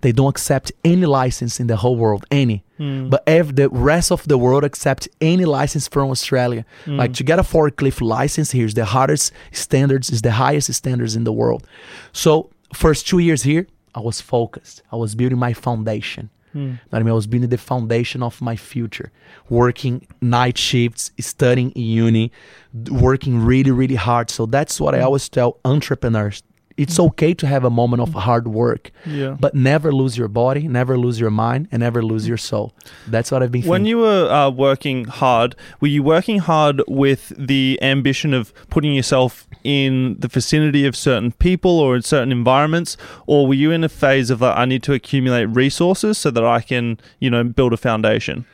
they don't accept any license in the whole world, any. Hmm. But if the rest of the world accept any license from Australia. Hmm. Like to get a forklift license here is the hardest standards, is the highest standards in the world. So first two years here, I was focused. I was building my foundation. Hmm. What I mean, I was building the foundation of my future, working night shifts, studying in uni, working really, really hard. So that's what I always tell entrepreneurs. It's okay to have a moment of hard work, Yeah. but never lose your body, never lose your mind, and never lose your soul. That's what I've been When thinking. you were uh, working hard, were you working hard with the ambition of putting yourself in the vicinity of certain people or in certain environments, or were you in a phase of like, I need to accumulate resources so that I can, you know, build a foundation?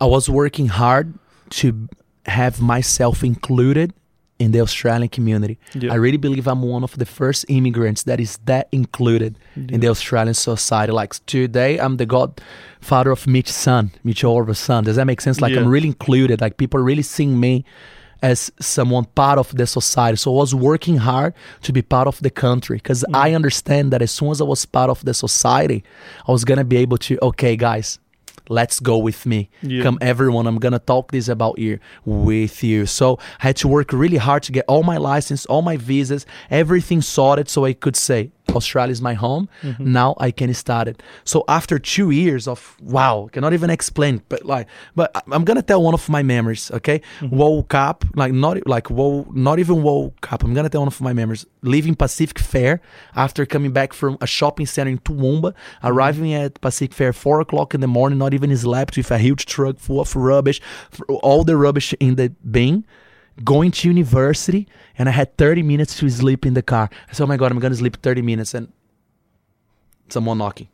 I was working hard to have myself included in the Australian community. Yeah. I really believe I'm one of the first immigrants that is that included in the Australian society. Like today, I'm the godfather of Mitch's son, Mitch Orva's son. Does that make sense? Like Yeah. I'm really included. Like people really seeing me as someone part of the society. So I was working hard to be part of the country because mm. I understand that as soon as I was part of the society, I was gonna be able to. Okay, guys, let's go with me. Yeah. Come everyone, I'm gonna talk this about you with you. So I had to work really hard to get all my license, all my visas, everything sorted so I could say Australia is my home. Mm-hmm. Now I can start it. So after two years of wow, cannot even explain, but like, but I'm gonna tell one of my memories. Okay, mm-hmm. woke up like not like wo, not even woke up. I'm gonna tell one of my memories. Leaving Pacific Fair after coming back from a shopping center in Toowoomba, mm-hmm. arriving at Pacific Fair four o'clock in the morning, not even slept with a huge truck full of rubbish, all the rubbish in the bin going to university and I had 30 minutes to sleep in the car. I said, Oh my God, I'm going to sleep 30 minutes. And someone knocking.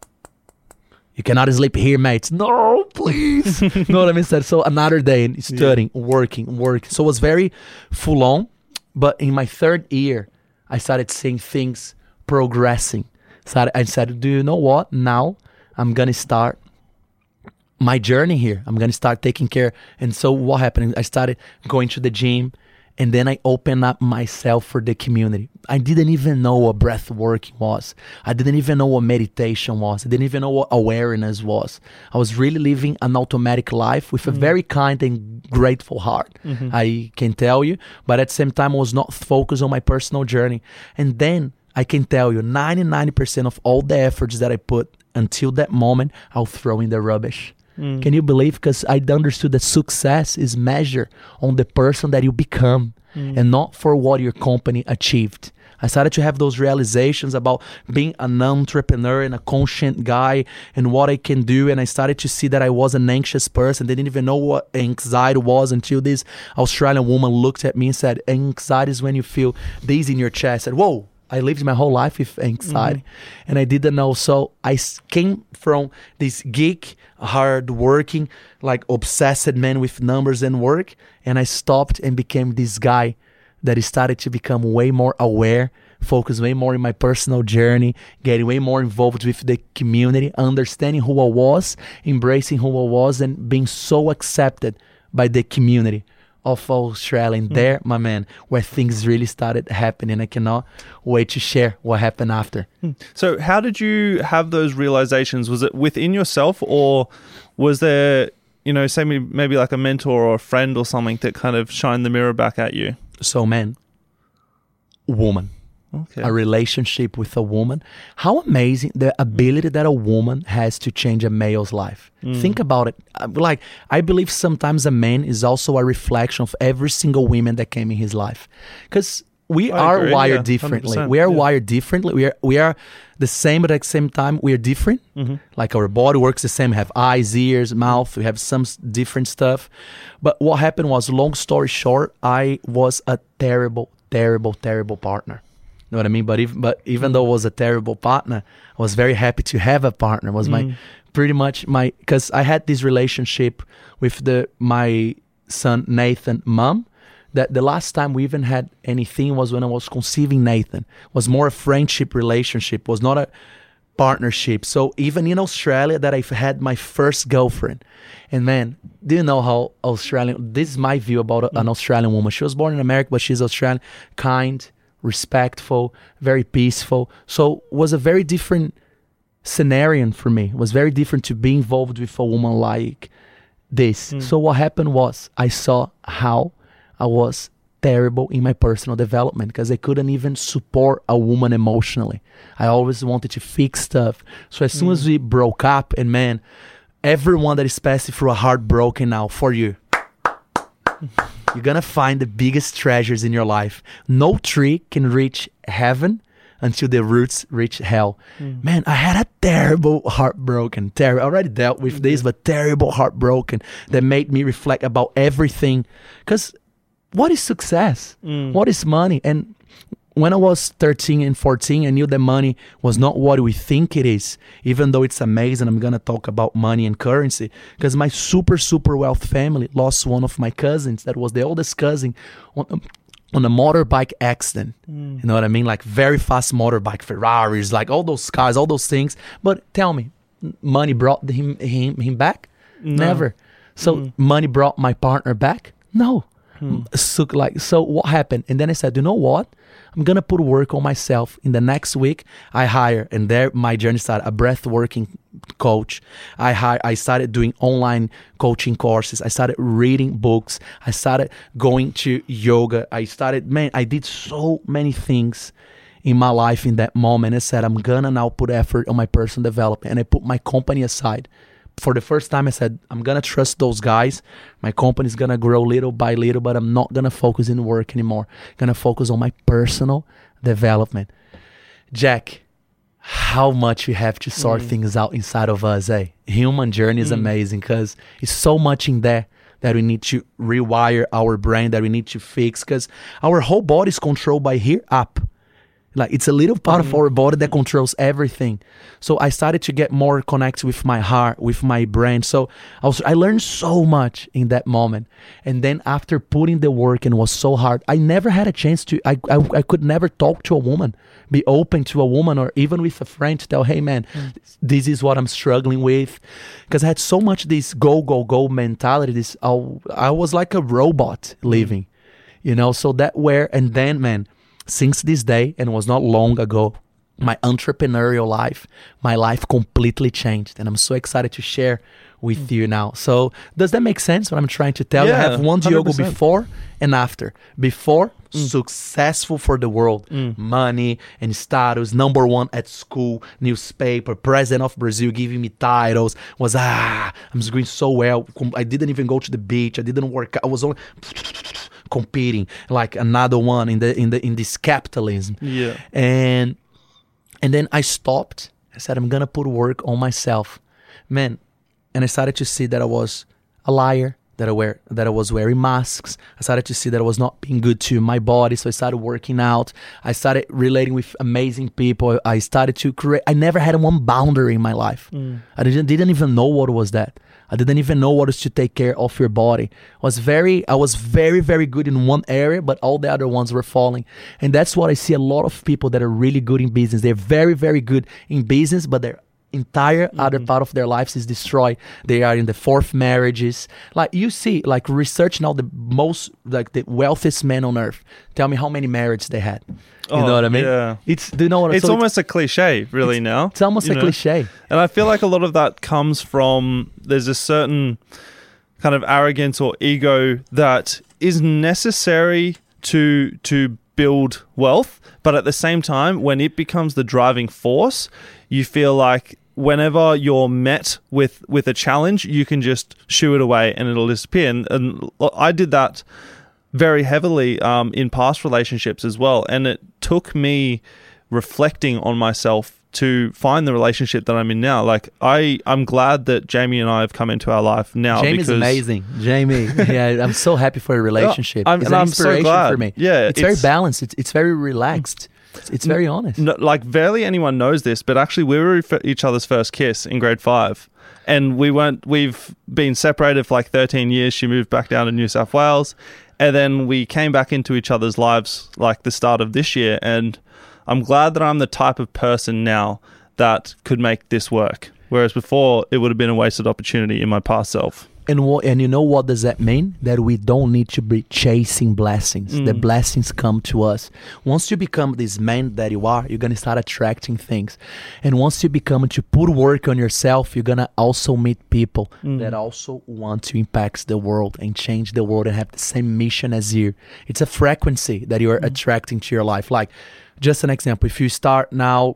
You cannot sleep here, mates. No, please. know what I mean? So another day and studying, working, working. So it was very full on. But in my third year, I started seeing things progressing. So I said, Do you know what? Now I'm gonna start my journey here. I'm gonna start taking care. And so what happened? I started going to the gym and then I opened up myself for the community. I didn't even know what breath work was. I didn't even know what meditation was. I didn't even know what awareness was. I was really living an automatic life with a mm-hmm. very kind and grateful heart. Mm-hmm. I can tell you, but at the same time, I was not focused on my personal journey. And then I can tell you 99% of all the efforts that I put until that moment, I'll throw in the rubbish. Mm. Can you believe? Because I understood that success is measured on the person that you become mm. and not for what your company achieved. I started to have those realizations about being an entrepreneur and a conscient guy and what I can do. And I started to see that I was an anxious person. They didn't even know what anxiety was until this Australian woman looked at me and said, Anxiety is when you feel this in your chest. I said, Whoa, I lived my whole life with anxiety mm-hmm. and I didn't know. So I came from this geek, hard working, like obsessed man with numbers and work. And I stopped and became this guy that started to become way more aware, focus way more in my personal journey, getting way more involved with the community, understanding who I was, embracing who I was, and being so accepted by the community of Australia. And hmm. there, my man, where things really started happening. I cannot wait to share what happened after. Hmm. So, how did you have those realizations? Was it within yourself, or was there, you know, say maybe, maybe like a mentor or a friend or something that kind of shined the mirror back at you? So, man, woman. Okay. a relationship with a woman. How amazing the ability that a woman has to change a male's life. Think about it. Uh, Like I believe sometimes a man is also a reflection of every single woman that came in his life, because we I are agree, wired yeah, differently. We are yeah. wired differently. We are we are the same, but at the same time we are different. Mm-hmm. Like our body works the same. We have eyes, ears, mouth. We have some different stuff. But what happened was, long story short, I was a terrible, terrible, terrible partner. Know what I mean? But even but even though I was a terrible partner, I was very happy to have a partner. It was my mm. pretty much my because I had this relationship with the my son Nathan mom. That the last time we even had anything was when I was conceiving Nathan. Was more a friendship relationship. Was not a partnership. So even in Australia, that I've had my first girlfriend, and man, do you know how Australian? This is my view about an mm. Australian woman. She was born in America, but she's Australian, kind, respectful, very peaceful. So was a very different scenario for me. It was very different to be involved with a woman like this. Hmm. So what happened was I saw how I was terrible in my personal development because I couldn't even support a woman emotionally. I always wanted to fix stuff. So as soon as hmm. we broke up, and man, everyone that is passing through a heartbroken now for you. You're gonna find the biggest treasures in your life. No tree can reach heaven until the roots reach hell. Hmm. Man, I had a terrible heartbroken. Terrible. I already dealt with this, hmm. but terrible heartbroken that made me reflect about everything. Because what is success? Hmm. What is money? And when I was 13 and 14, I knew that money was not what we think it is, even though it's amazing. I'm going to talk about money and currency because my super, super wealth family lost one of my cousins that was the oldest cousin on, um, on a motorbike accident. Mm. You know what I mean? Like very fast motorbike, Ferraris, like all those cars, all those things. But tell me, money brought him, him, him back? Never. So mm. money brought my partner back? No. Hmm. So like so what happened? And then I said, you know what? I'm gonna put work on myself. In the next week, I hire, and there my journey started. A breath working coach. I hire, I started doing online coaching courses. I started reading books. I started going to yoga. I started man, I did so many things in my life in that moment. I said, I'm gonna now put effort on my personal development, and I put my company aside for the first time I said I'm gonna trust those guys. My company's gonna grow little by little, but I'm not gonna focus in work anymore. I'm gonna focus on my personal development. Jack, how much we have to sort things out inside of us, eh? Human journey is amazing because it's so much in there that we need to rewire our brain, that we need to fix, because our whole body is controlled by here up. Like it's a little part of mm-hmm. our body that controls everything. So I started to get more connected with my heart, with my brain. So I was I learned so much in that moment. And then after putting the work and was so hard, I never had a chance to I, I I could never talk to a woman, be open to a woman or even with a friend to tell, hey man, mm. this is what I'm struggling with. Because I had so much this go, go, go mentality. This I, I was like a robot mm. living you know. So that where and then man, since this day and was not long ago, my entrepreneurial life, my life completely changed, and I'm so excited to share with hmm. you now. So does that make sense? What I'm trying to tell you? I have one Diogo 100%. before and after. Before, hmm. successful for the world, hmm. money and status, number one at school, newspaper, president of Brazil, giving me titles. Was ah, I'm going so well. I didn't even go to the beach. I didn't work. I was only competing like another one in the in the in this capitalism. Yeah. And and then I stopped. I said, I'm gonna put work on myself, man. And I started to see that I was a liar, that I wear that I was wearing masks. I started to see that I was not being good to my body. So I started working out. I started relating with amazing people. I started to create. I never had one boundary in my life. Mm. I didn't didn't even know what was that. I didn't even know what is to take care of your body. I Was very I was very very good in one area, but all the other ones were falling. And that's what I see a lot of people that are really good in business. They're very very good in business, but their entire other mm-hmm. part of their lives is destroyed. They are in the fourth marriages. Like you see, like research now the most like the wealthiest men on earth. Tell me how many marriages they had. You Oh, know what I mean? yeah. It's do you know what It's so almost a cliche, really. now it's almost a know? cliche. And I feel like a lot of that comes from there's a certain kind of arrogance or ego that is necessary to to build wealth, but at the same time, when it becomes the driving force, you feel like whenever you're met with with a challenge, you can just shoo it away and it'll disappear. And, and I did that very heavily um, in past relationships as well. And it took me reflecting on myself to find the relationship that I'm in now. Like I, I'm glad that Jamie and I have come into our life now. Jamie's amazing. Jamie, yeah, I'm so happy for your relationship. I'm- it's an I'm so inspiration glad. for me. Yeah, it's, very balanced. It's, it's very relaxed. It's, very honest. no, like barely anyone knows this, but actually we were each other's first kiss in grade five. And we weren't, we've been separated for like 13 years. She moved back down to New South Wales. And then we came back into each other's lives like the start of this year. And I'm glad that I'm the type of person now that could make this work. Whereas before, it would have been a wasted opportunity in my past self. And what and you know what does that mean? That we don't need to be chasing blessings. The Mm. blessings come to us. Once you become this man that you are, you're gonna start attracting things. And once you become to put work on yourself, you're gonna also meet people Mm. that also want to impact the world and change the world and have the same mission as you. It's a frequency that you are Mm. attracting to your life. Like just an example, if you start now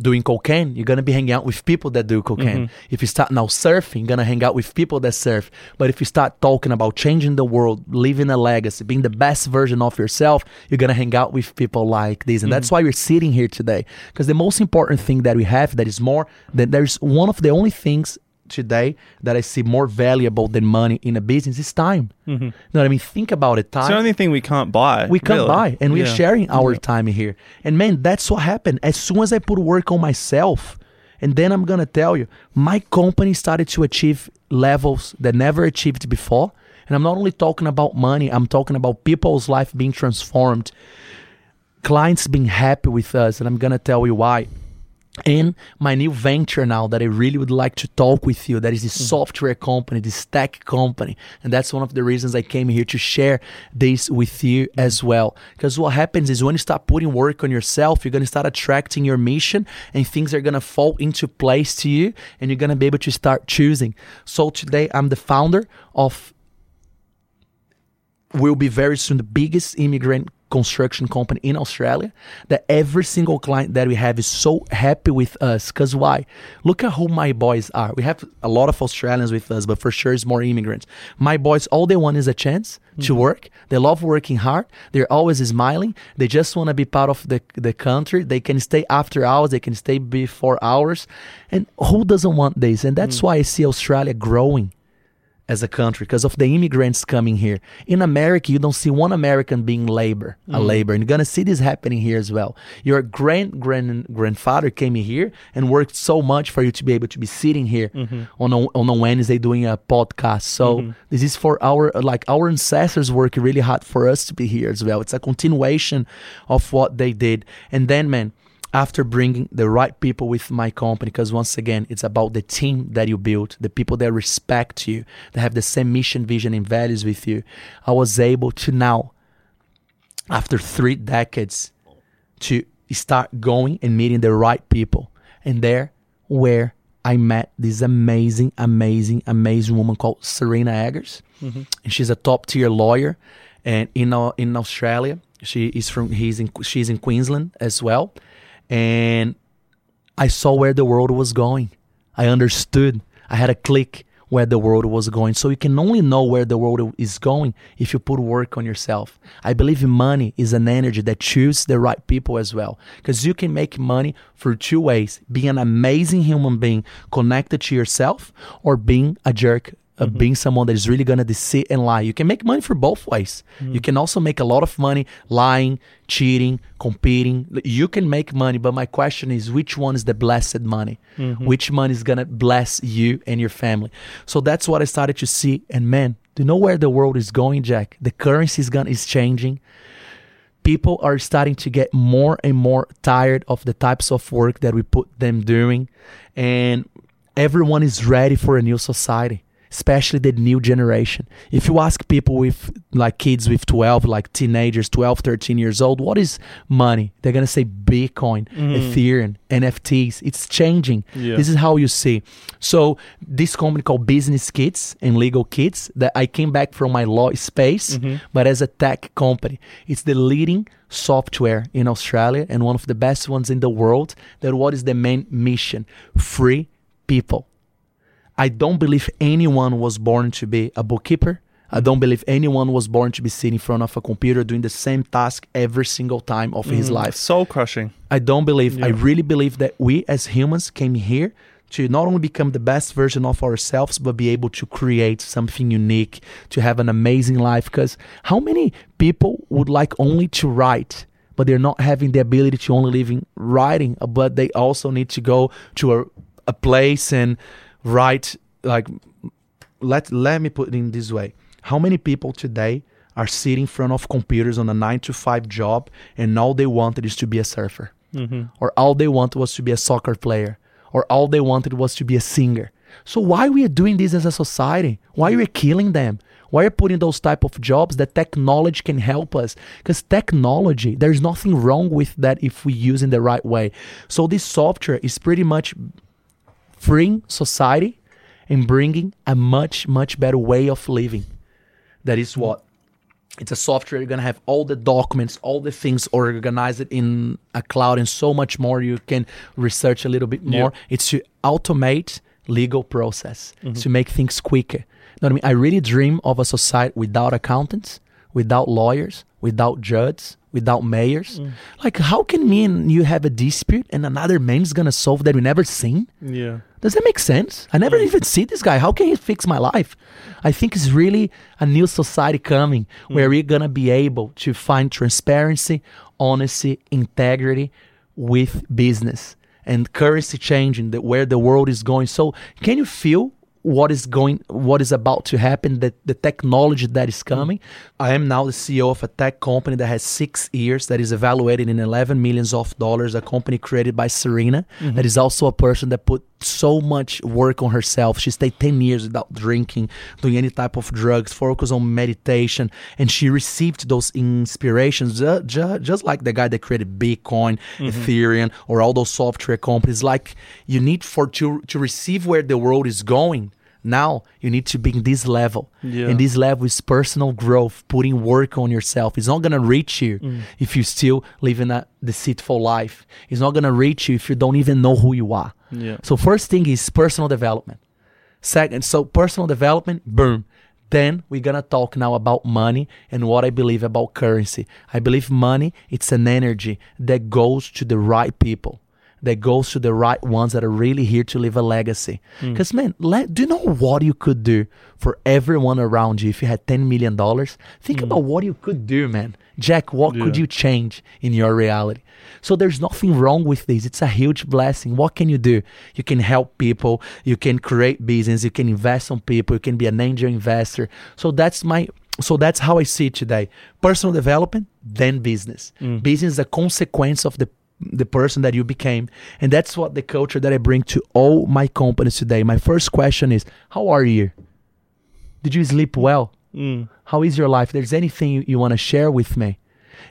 doing cocaine, you're gonna be hanging out with people that do cocaine. Mm-hmm. If you start now surfing, you're gonna hang out with people that surf. But if you start talking about changing the world, leaving a legacy, being the best version of yourself, you're gonna hang out with people like this. And that's mm-hmm. why we're sitting here today. Because the most important thing that we have that is more that there's one of the only things today that I see more valuable than money in a business is time. You know what I mean? Think about it. Time It's the only thing we can't buy. we come really. by and we're Yeah. sharing our time here. And man, that's what happened. As soon as I put work on myself, and then I'm gonna tell you, my company started to achieve levels that never achieved before. And I'm not only talking about money, I'm talking about people's life being transformed, clients being happy with us, and I'm gonna tell you why. And my new venture now that I really would like to talk with you, that is this mm. software company, this tech company. And that's one of the reasons I came here to share this with you mm. as well. Because what happens is when you start putting work on yourself, you're going to start attracting your mission and things are going to fall into place to you and you're going to be able to start choosing. So today I'm the founder of will be very soon the biggest immigrant construction company in Australia. That every single client that we have is so happy with us. Because why? Look at who my boys are. We have a lot of Australians with us, but for sure it's more immigrants. My boys, all they want is a chance to mm-hmm. work. They love working hard. They're always smiling. They just want to be part of the, the country. They can stay after hours. They can stay before hours. And who doesn't want this? And that's mm. why I see Australia growing as a country because of the immigrants coming here. In America, you don't see one American being labor, a mm. labor, and you're gonna see this happening here as well. Your grand grand grandfather came here and worked so much for you to be able to be sitting here mm-hmm. on a, on a Wednesday doing a podcast. So mm-hmm. this is for our like our ancestors work really hard for us to be here as well. It's a continuation of what they did, and then man after bringing the right people with my company because once again it's about the team that you built the people that respect you that have the same mission vision and values with you i was able to now after three decades to start going and meeting the right people. And there where I met this amazing, amazing, amazing woman called Serena Eggers. Mm-hmm. And she's a top tier lawyer and in in Australia. She is from he's in she's in Queensland as well. And I saw where the world was going. I understood. I had a click where the world was going. So you can only know where the world is going if you put work on yourself. I believe money is an energy that chooses the right people as well. Because you can make money for two ways being an amazing human being connected to yourself or being a jerk. Uh, mm-hmm. being someone that is really gonna deceive and lie, you can make money for both ways. Mm-hmm. You can also make a lot of money lying, cheating, competing. You can make money, but my question is, which one is the blessed money? Mm-hmm. Which money is gonna bless you and your family? So that's what I started to see. And man, do you know where the world is going, Jack? The currency is gonna is changing people are starting to get more and more tired of the types of work that we put them doing and everyone is ready for a new society especially the new generation. If you ask people with like kids with 12 like teenagers 12 13 years old what is money? They're going to say bitcoin mm. ethereum nfts it's changing. Yeah. this is how you see. So this company called business kids and legal kids that i came back from my law space mm-hmm. but as a tech company. It's the leading software in australia and one of the best ones in the world that what is the main mission? Free people I don't believe anyone was born to be a bookkeeper. I don't believe anyone was born to be sitting in front of a computer doing the same task every single time of his mm, life. Soul crushing. I don't believe, I really believe that we as humans came here to not only become the best version of ourselves, but be able to create something unique, to have an amazing life. Because how many people would like only to write? But they're not having the ability to only live in writing, but they also need to go to a, a place and write like let let me put it in this way. How many people today are sitting in front of computers on a 9 to 5 job and all they wanted is to be a surfer? Mm-hmm. Or all they wanted was to be a soccer player? Or all they wanted was to be a singer? So why we are doing this as a society? Why we are killing them? Why are putting those type of jobs that technology can help us? Because technology there's nothing wrong with that if we use in the right way. So this software is pretty much freeing society and bringing a much much better way of living. That is what? It's a software. You're gonna have all the documents all the things organized in a cloud and so much more. You can research a little bit more. It's to automate legal process mm-hmm. to make things quicker. You know what i mean? I really dream of a society without accountants without lawyers without judges without mayors. Mm. Like how can me and you have a dispute and another man's gonna solve that we never seen? Yeah. Does that make sense? I never mm. even see this guy. How can he fix my life? I think it's really a new society coming mm. where we're gonna be able to find transparency, honesty, integrity with business and currency changing the, where the world is going. So can you feel what is going what is about to happen that the technology that is mm. coming i am now the ceo of a tech company that has six years that is evaluated in 11 millions of dollars a company created by serena mm-hmm. that is also a person that put so much work on herself. She stayed 10 years without drinking doing any type of drugs focus on meditation and she received those inspirations ju- ju- just like the guy that created bitcoin mm-hmm. ethereum or all those software companies. Like you need for to to receive where the world is going now you need to be in this level. Yeah. and this level is personal growth putting work on yourself. It's not going to reach you mm. if you still living a deceitful life. It's not going to reach you if you don't even know who you are. Yeah. so first thing is personal development. Second so personal development boom. Then we're gonna talk now about money and what i believe about currency. I believe money it's an energy that goes to the right people that goes to the right ones that are really here to leave a legacy hmm. because man let, do you know what you could do for everyone around you if you had 10 million dollars think hmm. about what you could do man jack what could you change in your reality so there's nothing wrong with this. It's a huge blessing. What can you do? You can help people. You can create business. You can invest on people. You can be an angel investor. So that's my. So that's how I see it today. Personal development, then business. Hmm. Business is a consequence of the the person that you became, and that's what the culture that I bring to all my companies today. My first question is, how are you? Did you sleep well? Mm. How is your life? There's anything you, you want to share with me?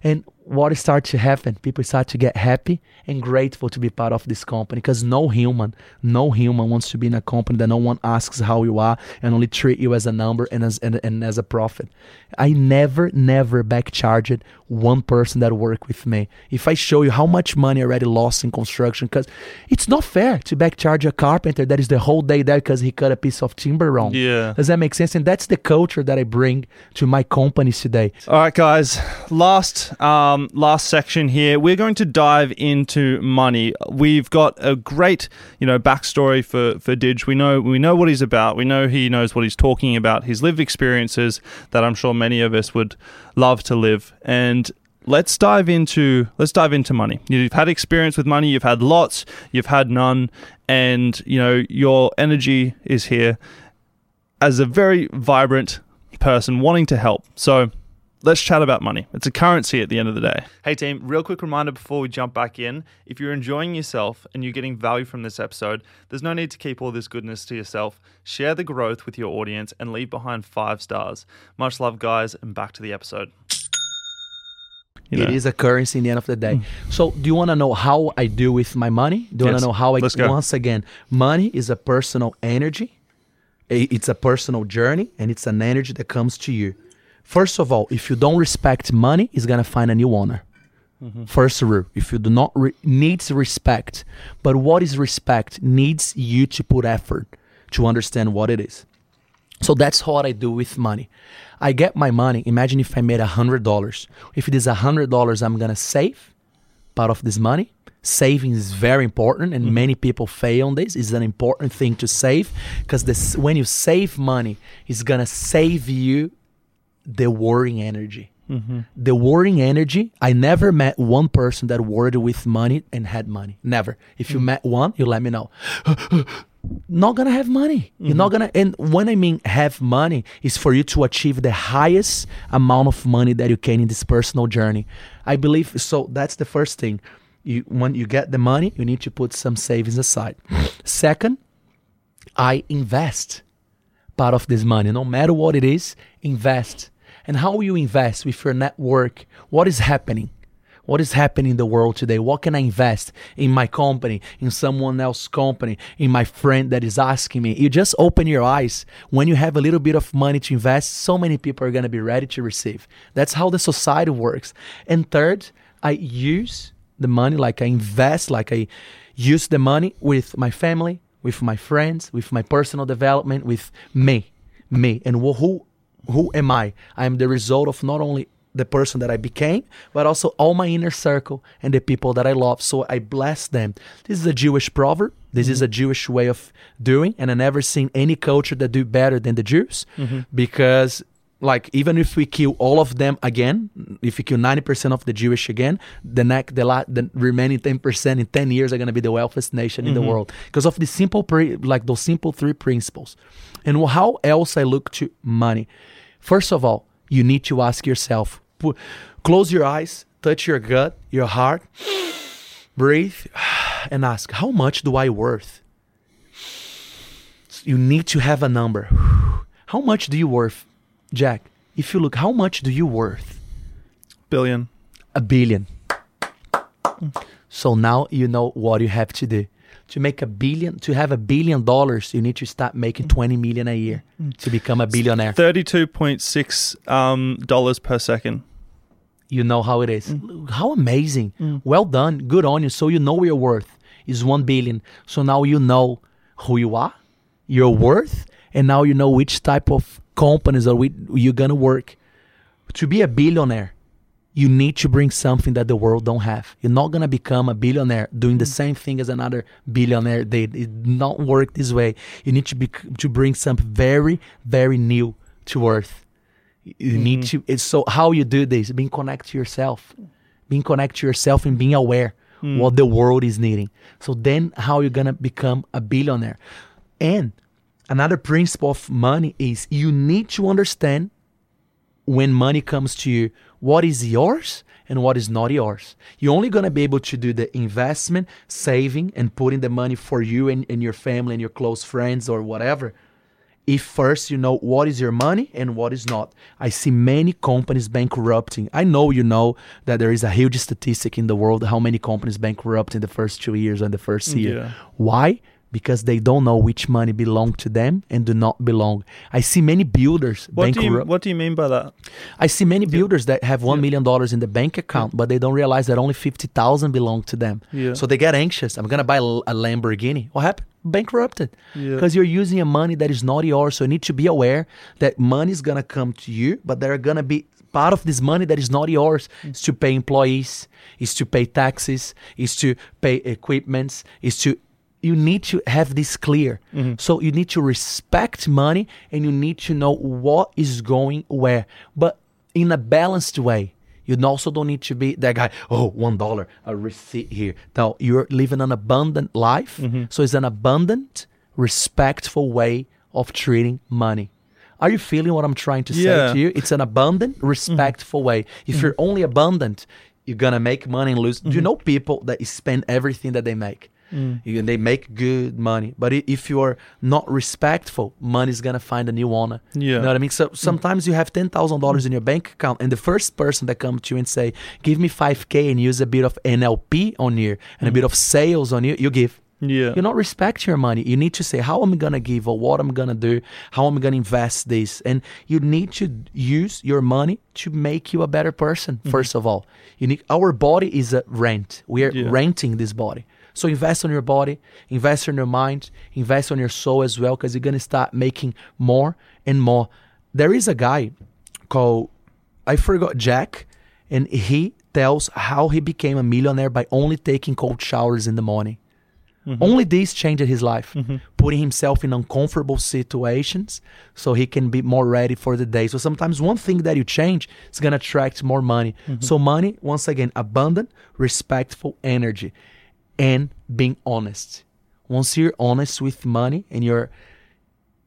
And what starts to happen? People start to get happy and grateful to be part of this company because no human, no human wants to be in a company that no one asks how you are and only treat you as a number and as and, and as a profit. I never, never backcharged one person that worked with me. If I show you how much money I already lost in construction, because it's not fair to backcharge a carpenter that is the whole day there because he cut a piece of timber wrong. Yeah. Does that make sense? And that's the culture that I bring to my companies today. All right, guys. Last, um, Um, last section here. We're going to dive into money. We've got a great, you know, backstory for for Didge. We know we know what he's about. We know he knows what he's talking about. His lived experiences that I'm sure many of us would love to live. And let's dive into let's dive into money. You've had experience with money. You've had lots. You've had none. And you know your energy is here as a very vibrant person wanting to help. So let's chat about money. It's a currency at the end of the day. Hey, team, real quick reminder before we jump back in if you're enjoying yourself and you're getting value from this episode, there's no need to keep all this goodness to yourself. Share the growth with your audience and leave behind five stars. Much love, guys, and back to the episode. You know. is a currency in the end of the day. So, do you want to know how I do with my money? Do you want to know how I? Let's go. Once again, money is a personal energy. It's a personal journey, and it's an energy that comes to you. First of all, if you don't respect money, it's gonna find a new owner. Mm-hmm. First rule: if you do not re- needs respect, but what is respect needs you to put effort to understand what it is. So that's what I do with money. I get my money. Imagine if I made a hundred dollars. If it is a hundred dollars, I'm gonna save part of this money. Saving is very important, and mm-hmm. many people fail on this. It's an important thing to save because when you save money, it's gonna save you the worrying energy. Mm-hmm. The worrying energy. I never met one person that worried with money and had money. Never. If you mm-hmm. met one, you let me know. not gonna have money. You're not mm-hmm. gonna. And when I mean have money, is for you to achieve the highest amount of money that you can in this personal journey. I believe so. That's the first thing. You when you get the money, you need to put some savings aside. Second, I invest part of this money, no matter what it is, invest. And how you invest with your network? What is happening? What is happening in the world today? What can I invest in my company, in someone else's company, in my friend that is asking me? You just open your eyes. When you have a little bit of money to invest, so many people are going to be ready to receive. That's how the society works. And third, I use the money, like I invest, like I use the money with my family, with my friends, with my personal development, with me, me, and who, who am I? I am the result of not only the person that I became, but also all my inner circle and the people that I love. So I bless them. This is a Jewish proverb. This is a mm-hmm. Jewish way of doing, and I never seen any culture that do better than the Jews, mm-hmm. because like even if we kill all of them again, if we kill ninety percent of the Jewish again, the next the, la- the remaining ten percent in ten years are gonna be the wealthiest nation in the mm-hmm. world because of the simple pre- like those simple three principles. And how else I look to money? First of all, you need to ask yourself, close your eyes, touch your gut, your heart, breathe, and ask, how much do I worth? You need to have a number. How much do you worth, Jack? If you look, how much do you worth? Billion. A billion. Hmm. So now you know what you have to do. To make a billion, to have a billion dollars, you need to start making hmm. 20 million a year hmm. to become a billionaire. Thirty-two point six um, dollars per second. You know how it is. How amazing. Well done. Good on you. So you know your worth is 1 billion. So now you know who you are, your worth, and now you know which type of companies are we, you're to work. To be a billionaire, you need to bring something that the world don't have. You're not to become a billionaire doing the mm. same thing as another billionaire did. It not work this way. You need to be to bring something very very new to earth. You mm-hmm. need to. It's so how you do this, being connect to yourself, being connect to yourself and being aware mm. what the world is needing. So then, how you're gonna become a billionaire? And another principle of money is you need to understand when money comes to you what is yours and what is not yours. You're only going to be able to do the investment, saving, and putting the money for you and, and your family and your close friends or whatever if first you know what is your money and what is not. I see many companies bankrupting. I know you know that there is a huge statistic in the world how many companies bankrupt in the first two years and the first year. Yeah. Why? Because they don't know which money belong to them and do not belong. I see many builders What do you bankrupt. What do you mean by that? I see many builders that have one million dollars in the bank account, but they don't realize that only fifty thousand belong to them. Yeah. So they get anxious. I'm gonna buy a Lamborghini. What happened? Bankrupted. Yeah. Because you're using a money that is not yours. So you need to be aware that money is gonna come to you, but there are gonna be part of this money that is not yours mm. is to pay employees, is to pay taxes, is to pay equipments, is to you need to have this clear. Mm-hmm. So you need to respect money and you need to know what is going where, but in a balanced way. You also don't need to be that guy, oh, one dollar, a receipt here. No, you're living an abundant life. Mm-hmm. So it's an abundant, respectful way of treating money. Are you feeling what I'm trying to say Yeah. to you? It's an abundant, mm-hmm. respectful way. If you're only abundant, you're gonna make money and lose. Do you know people that spend everything that they make? Mm. You, they make good money, but if you are not respectful, money's gonna find a new owner. Yeah. you know what I mean. So mm. sometimes you have ten thousand dollars in your bank account, and the first person that comes to you and say, "Give me five k and use a bit of NLP on you and a mm. bit of sales on you," you give. Yeah. You not respect your money. You need to say how am I'm gonna give or what I'm gonna do, how am I'm gonna invest this, and you need to use your money to make you a better person. Mm-hmm. First of all, you need our body is a rent. We are Yeah. renting this body. So invest on your body, invest on your mind, invest on your soul as well, because you're gonna start making more and more. There is a guy called I forgot Jack, and he tells how he became a millionaire by only taking cold showers in the morning. Mm-hmm. Only this changed his life, mm-hmm. putting himself in uncomfortable situations so he can be more ready for the day. So sometimes one thing that you change is going to attract more money. Mm-hmm. So, money, once again, abundant, respectful energy, and being honest. Once you're honest with money and you're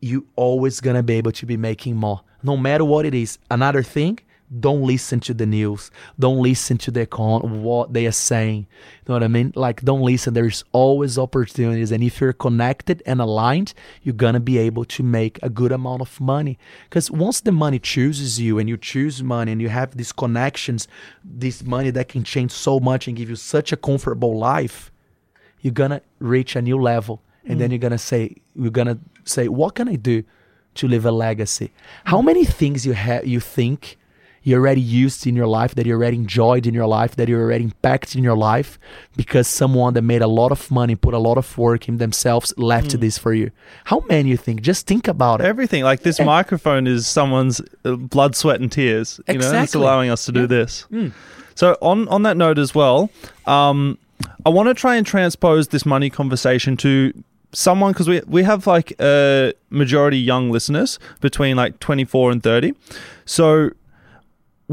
you always gonna be able to be making more. No matter what it is. Another thing don't listen to the news. Don't listen to the con what they are saying. You know what i mean? Like don't listen. There's always opportunities. And if you're connected and aligned you're gonna be able to make a good amount of money. Because once the money chooses you and you choose money and you have these connections this money that can change so much and give you such a comfortable life you're gonna reach a new level and then you're gonna say you're gonna say what can i do to leave a legacy? How many things you have you think you already used in your life that you already enjoyed in your life that you already impacted in your life because someone that made a lot of money put a lot of work in themselves left this for you? How many you think? Just think about it. Everything like this microphone is someone's uh, blood, sweat, and tears. You know, it's allowing us to do Yeah. this. So on on that note as well, um, I want to try and transpose this money conversation to someone because we we have like a majority young listeners between like twenty four and thirty. So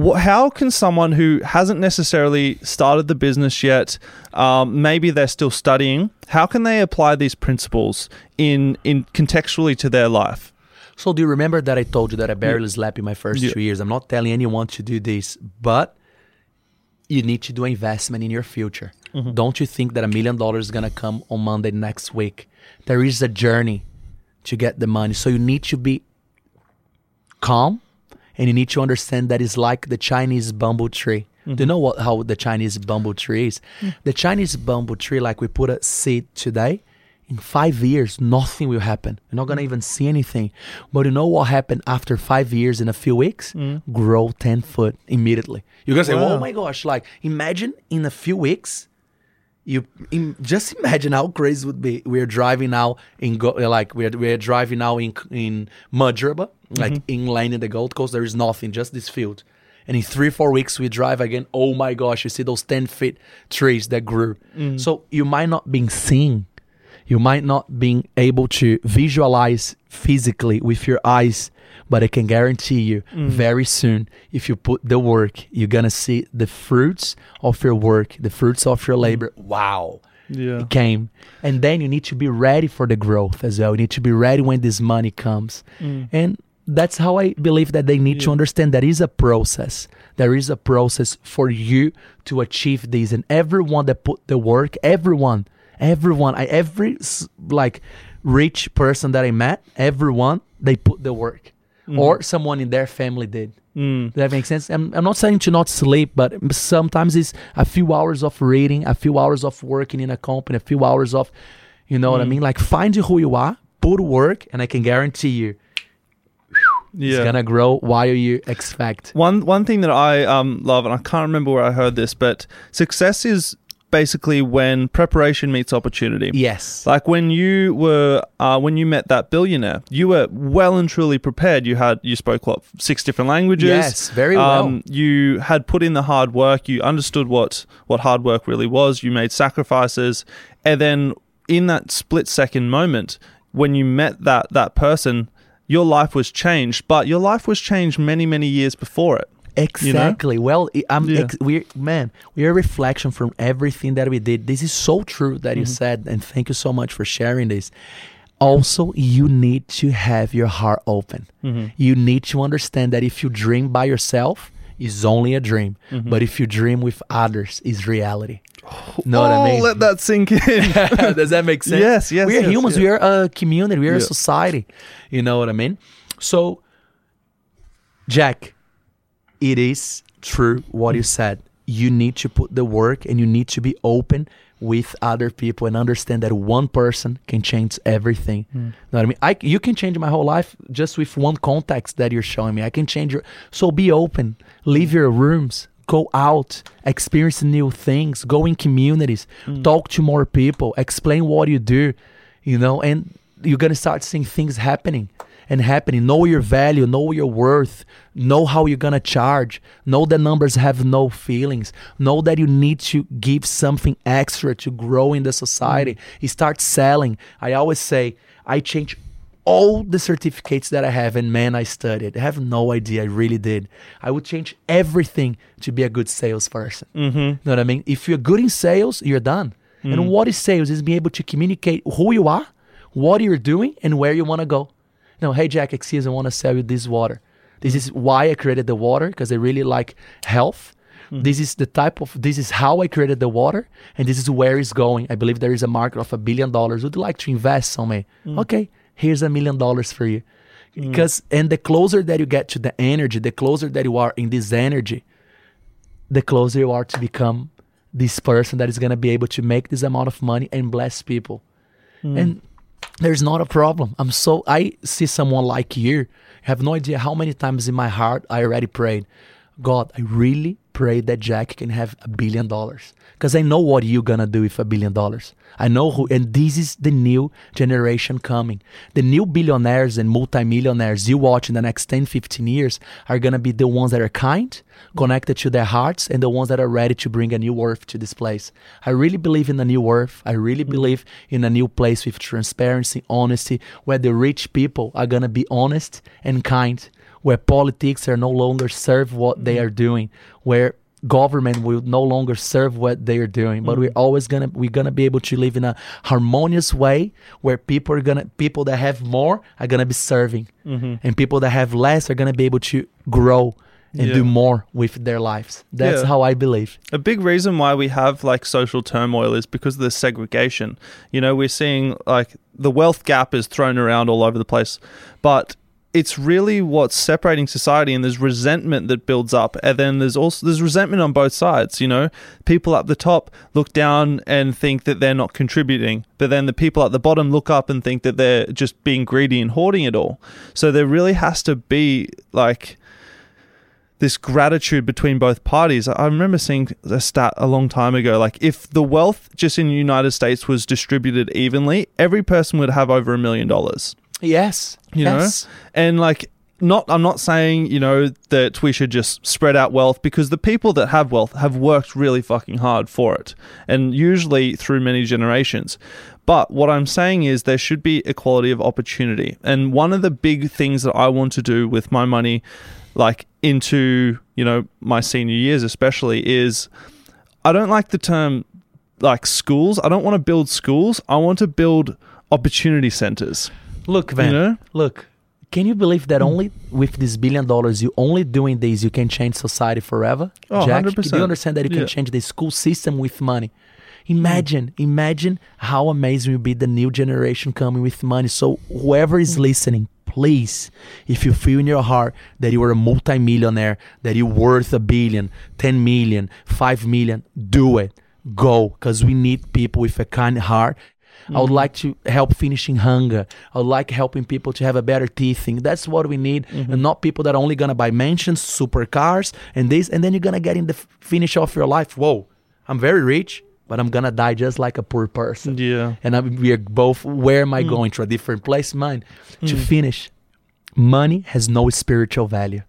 wh- how can someone who hasn't necessarily started the business yet, um, maybe they're still studying, how can they apply these principles in in contextually to their life? So do you remember that I told you that I barely slept in my first Yeah. two years? I'm not telling anyone to do this, but you need to do investment in your future. Mm-hmm. Don't you think that a million dollars is gonna come on Monday next week? There is a journey to get the money. So you need to be calm and you need to understand that it's like the Chinese bamboo tree. Do you mm-hmm. know what how the Chinese bamboo tree is? Mm. The Chinese bamboo tree, like we put a seed today, in five years, nothing will happen. You're not gonna mm. even see anything. But you know what happened after five years in a few weeks? Mm. Grow 10 foot immediately. You're gonna say, Wow. Oh my gosh, like imagine in a few weeks, you im- just imagine how crazy it would be. We're driving now in go, uh, like we're we're driving now in in Mudgeeraba, like mm-hmm. inland in the Gold Coast. There is nothing, just this field. And in three four weeks we drive again. Oh my gosh, you see those ten feet trees that grew. Mm. So you might not be seeing, you might not be able to visualize physically with your eyes, but I can guarantee you mm. very soon, if you put the work, you're gonna see the fruits of your work, the fruits of your mm. labor. Wow. Yeah. It came. And then you need to be ready for the growth as well. You need to be ready when this money comes. Mm. And that's how I believe that they need to understand there is a process. There is a process for you to achieve this. And everyone that put the work, everyone, everyone, I every like rich person that I met, everyone they put the work, or someone in their family did. Mm. Does that make sense? I'm, I'm not saying to not sleep, but sometimes it's a few hours of reading, a few hours of working in a company, a few hours of, you know what I mean? Like find who you are, put work, and I can guarantee you Yeah. it's gonna grow while you expect. One one thing that I um, love, and I can't remember where I heard this, but success is basically when preparation meets opportunity. Yes. Like when you were uh, when you met that billionaire, you were well and truly prepared. You had you spoke what six different languages. Um, Yes, very well. You had put in the hard work. You understood what what hard work really was. You made sacrifices, and then in that split second moment when you met that that person, your life was changed. But your life was changed many many years before it. Exactly. Well, I- I'm Yeah. ex- we're man, we're a reflection from everything that we did. This is so true that Mm-hmm. you said, and thank you so much for sharing this. Also, you need to have your heart open. Mm-hmm. You need to understand that if you dream by yourself, it's only a dream. Mm-hmm. But if you dream with others, it's reality. know what oh, I mean? let that sink in. Does that make sense? Yes, yes, We are yes, humans. yeah. We are a community. We are a society. You know what I mean? So, Jack, it is true what you said. You need to put the work and you need to be open with other people and understand that one person can change everything. Hmm. Know what I mean? I, you can change my whole life just with one context that you're showing me. I can change your. So be open. Leave your rooms. Go out. Experience new things. Go in communities. Hmm. Talk to more people. Explain what you do. You know, and you're gonna start seeing things happening and happening. Know your value, know your worth, know how you're gonna charge, know that numbers have no feelings, know that you need to give something extra to grow in the society. You start selling. I always say, I change all the certificates that I have and man I studied. I have no idea. I really did. I would change everything to be a good salesperson. Mm-hmm. You know what I mean? If you're good in sales, you're done. And what is sales? Is being able to communicate who you are, what you're doing, and where you want to go. No, hey Jack, excuse, I want to sell you this water. This is why I created the water because I really like health. Hmm. This is the type of this is how I created the water, and this is where it's going. I believe there is a market of a billion dollars. Would you like to invest on me? Hmm. Okay, here's a million dollars for you. Hmm. Because and the closer that you get to the energy, the closer that you are in this energy, the closer you are to become this person that is going to be able to make this amount of money and bless people. And there's not a problem. I'm so I see someone like you. have no idea how many times in my heart I already prayed, God, I really pray that Jack can have a billion dollars because I know what you're gonna do with a billion dollars. I know who, and this is the new generation coming. The new billionaires and multimillionaires you watch in the next 10, 15 years are gonna be the ones that are kind, connected to their hearts, and the ones that are ready to bring a new earth to this place. I really believe in a new earth. I really believe in a new place with transparency, honesty, where the rich people are gonna be honest and kind where politics are no longer serve what they are mm-hmm. doing, where government will no longer serve what they are doing, but we're mm-hmm. always gonna we're gonna be able to live in a harmonious way where people are gonna people that have more are gonna be serving, mm-hmm. and people that have less are gonna be able to grow and Yeah. do more with their lives. That's Yeah. how I believe. A big reason why we have like social turmoil is because of the segregation. You know, we're seeing like the wealth gap is thrown around all over the place, but it's really what's separating society and there's resentment that builds up and then there's also there's resentment on both sides you know people up the top look down and think that they're not contributing but then the people at the bottom look up and think that they're just being greedy and hoarding it all so there really has to be like this gratitude between both parties. I remember seeing a stat a long time ago. Like, if the wealth just in the United States was distributed evenly, every person would have over a million dollars. Yes. You yes. know, and like, not. I'm not saying you know that we should just spread out wealth because the people that have wealth have worked really fucking hard for it, and usually through many generations. But what I'm saying is there should be equality of opportunity. And one of the big things that I want to do with my money, like into, you know, my senior years especially, is I don't like the term like schools. I don't want to build schools. I want to build opportunity centers. Look, Van. You know? Look. Can you believe that only with this billion dollars, you only doing this, you can change society forever? Oh, Jack, 100%. do you understand that you can Yeah. change the school system with money? Imagine, imagine how amazing will be the new generation coming with money. So whoever is listening, please, if you feel in your heart that you are a multimillionaire, that you're worth a billion, 10 million, 5 million, do it. Go, because we need people with a kind heart. I would mm-hmm. like to help finishing hunger. I would like helping people to have a better teething. That's what we need, mm-hmm. and not people that are only gonna buy mansions, supercars, and this, and then you're gonna get in the f- finish of your life. Whoa, I'm very rich, but I'm gonna die just like a poor person. Yeah. and I, we are both where am i mm. going? To a different place mine to mm. finish. Money has no spiritual value.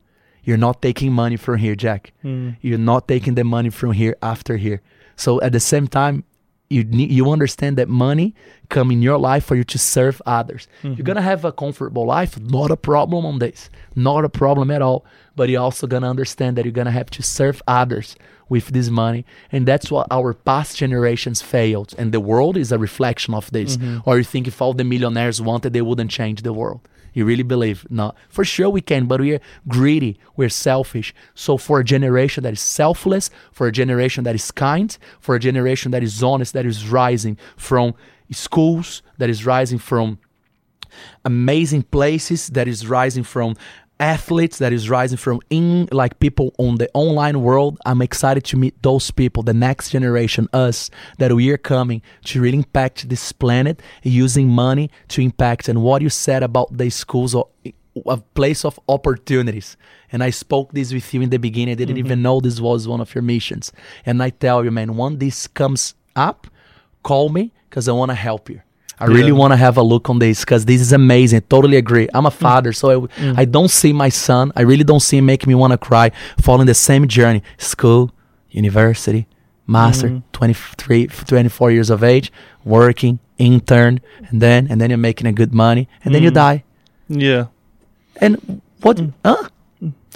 You're not taking money from here jack. Mm. You're not taking the money from here after here. So at the same time you need you understand that money come in your life for you to serve others. You're mm-hmm. gonna have a comfortable life not a problem on this not a problem at all but you're also gonna understand that you're gonna have to serve others with this money. And that's what our past generations failed and the world is a reflection of this. Mm-hmm. Or you think if all the millionaires wanted they wouldn't change the world you really believe? No. For sure we can but we're greedy. We're selfish. So for a generation that is selfless for a generation that is kind for a generation that is honest that is rising from schools that is rising from amazing places that is rising from athletes that is rising from in like people on the online world i'm excited to meet those people the next generation us that we are coming to really impact this planet using money to impact. And what you said about the schools or a place of opportunities. And i spoke this with you in the beginning i didn't even mm-hmm. know this was one of your missions. And i tell you man when this comes up call me because i want to help you I really want to have a look on this because this is amazing. Totally agree. I'm a mm. father, so I, mm. I don't see my son. I really don't see him making me want to cry. Following the same journey: school, university, master, mm. 23, 24 years of age, working, intern, and then and then you're making a good money, and then you die. Yeah. And what? Huh?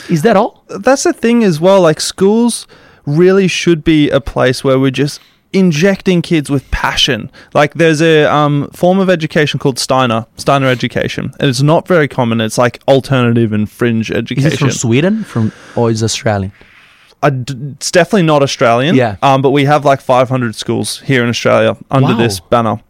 Is that all? That's the thing as well. Like schools really should be a place where we're just injecting kids with passion. Like there's a um, form of education called Steiner, Steiner education, and it's not very common. It's like alternative and fringe Is education. it from Sweden? From or is it Australian? I d- it's definitely not Australian. Yeah. Um, but we have like 500 schools here in Australia under Wow. this banner.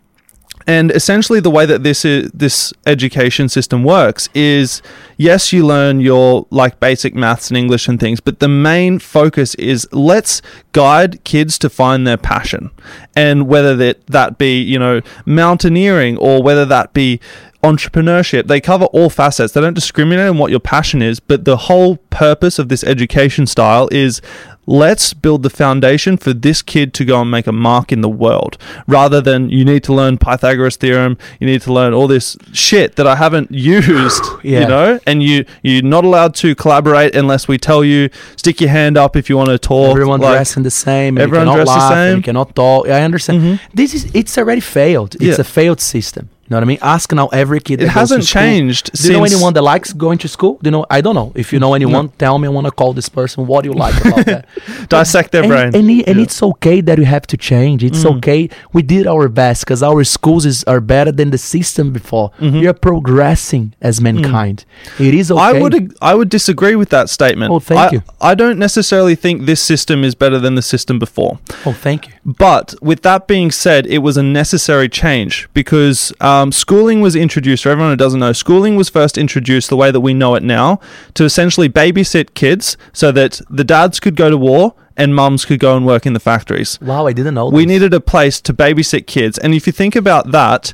And essentially, the way that this is, this education system works is, yes, you learn your like basic maths and English and things, but the main focus is let's guide kids to find their passion, and whether that that be you know mountaineering or whether that be entrepreneurship. They cover all facets. They don't discriminate on what your passion is, but the whole purpose of this education style is let's build the foundation for this kid to go and make a mark in the world rather than you need to learn Pythagoras theorem, you need to learn all this shit that I haven't used, Yeah. you know, and you you're not allowed to collaborate unless we tell you stick your hand up if you want to talk. Everyone like- dressing the same. Everyone dressed the laugh, same. You cannot talk. I understand. Mm-hmm. This is it's already failed. It's Yeah. a failed system. You know what I mean? Ask now every kid. It that goes to hasn't changed Do you know anyone that likes going to school? Do you know? I don't know. If you know anyone, tell me. I want to call this person. What do you like about that? Dissect their and, brain. And, and Yeah. it's okay that you have to change. It's Mm. okay. We did our best because our schools is, are better than the system before. We are progressing as mankind. It is okay. Mm-hmm. Mm. I would I would disagree with that statement. Oh, thank I, you. I don't necessarily think this system is better than the system before. Oh, thank you. But with that being said, it was a necessary change because um, Um, schooling was introduced. For everyone who doesn't know, schooling was first introduced the way that we know it now to essentially babysit kids so that the dads could go to war and mums could go and work in the factories. Wow, I didn't know. We this. needed a place to babysit kids. And if you think about that,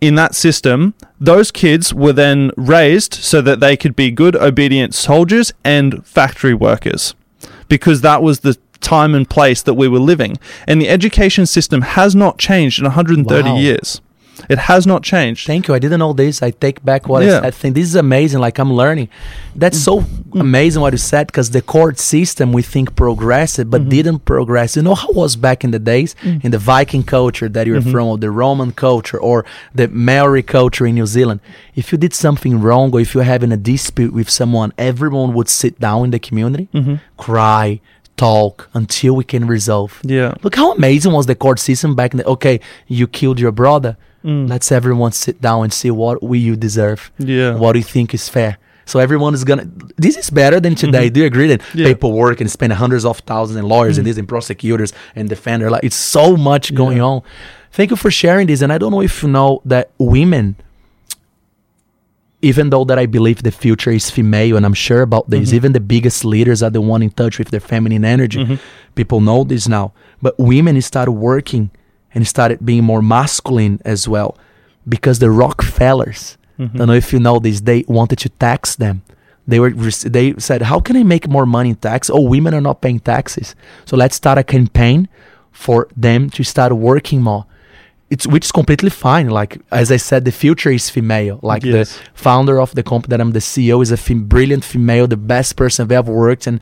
in that system, those kids were then raised so that they could be good, obedient soldiers and factory workers because that was the time and place that we were living. And the education system has not changed in 130 Wow. years. It has not changed. Thank you. I didn't know this. I take back what Yeah. I. I think this is amazing. Like I'm learning. That's so mm-hmm. amazing what you said because the court system we think progressed, but mm-hmm. didn't progress. You know how it was back in the days mm. in the Viking culture that you're mm-hmm. from, or the Roman culture, or the Maori culture in New Zealand. If you did something wrong, or if you're having a dispute with someone, everyone would sit down in the community, cry, talk until we can resolve. Yeah. Look how amazing was the court system back in the okay, you killed your brother. Let's everyone sit down and see what we you deserve. Yeah. What do you think is fair? So everyone is gonna. This is better than today. Do you agree that Mm-hmm. Yeah. Mm-hmm. people work and spend hundreds of thousands and lawyers and this and prosecutors and defender? Like it's so much going on. Thank you for sharing this. And I don't know if you know that women, even though that I believe the future is female, and I'm sure about this, even the biggest leaders are the one in touch with their feminine energy. People know this now. But women start working and started being more masculine as well because the Rockefellers, mm-hmm. don't know if you know this, they wanted to tax them. They were they said, "How can I make more money in tax? Oh, women are not paying taxes, so let's start a campaign for them to start working more." It's which is completely fine. Like as I said, the future is female. Like Yes. the founder of the company that I'm the CEO is a fem- brilliant female, the best person I've ever worked. And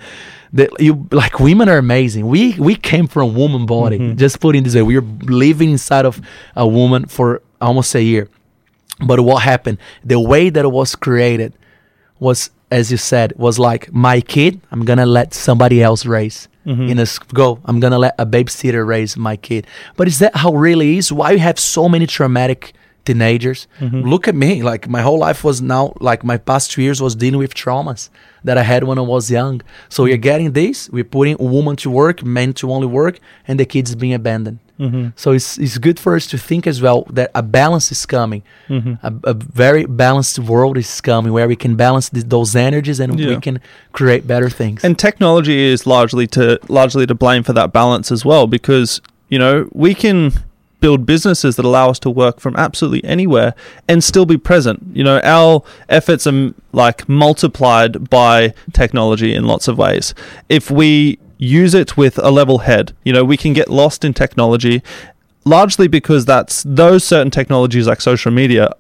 the, you like women are amazing. We we came from woman body. Mm-hmm. Just put in this way, we're living inside of a woman for almost a year. But what happened? The way that it was created was, as you said, was like my kid. I'm gonna let somebody else raise. Mm-hmm. In a go, I'm gonna let a babysitter raise my kid. But is that how it really is? Why you have so many traumatic teenagers? Mm-hmm. Look at me. Like my whole life was now like my past two years was dealing with traumas that I had when I was young. So we're mm-hmm. getting this. We're putting a woman to work, men to only work, and the kids being abandoned. Mm-hmm. So it's it's good for us to think as well that a balance is coming, mm-hmm. a, a very balanced world is coming where we can balance th- those energies and we can create better things. And technology is largely to largely to blame for that balance as well, because you know we can build businesses that allow us to work from absolutely anywhere and still be present. You know, our efforts are m- like multiplied by technology in lots of ways. If we use it with a level head, you know, we can get lost in technology largely because that's those certain technologies like social media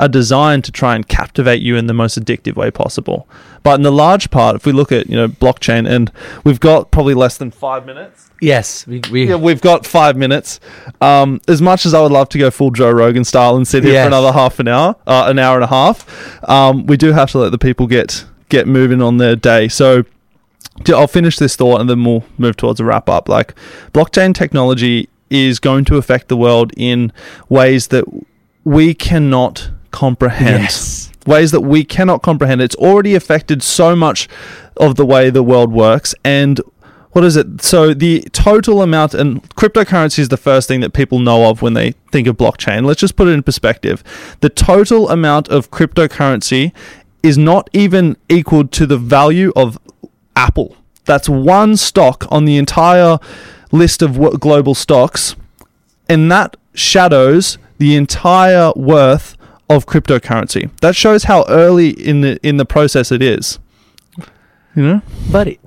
are designed to try and captivate you in the most addictive way possible. But in the large part, if we look at you know blockchain, and we've got probably less than five minutes. yes, we, we Yeah, we've got five minutes. Um, as much as I would love to go full Joe Rogan style and sit here Yes. for another half an hour, uh, an hour and a half, um, we do have to let the people get get moving on their day. So I'll finish this thought and then we'll move towards a wrap up. Like blockchain technology is going to affect the world in ways that we cannot comprehend. Yes. Ways that we cannot comprehend. It's already affected so much of the way the world works. And what is it? So the total amount, and cryptocurrency is the first thing that people know of when they think of blockchain. Let's just put it in perspective. The total amount of cryptocurrency is not even equal to the value of Apple. That's one stock on the entire list of global stocks, and that shadows the entire worth of cryptocurrency. That shows how early in the in the process it is. You know? but it,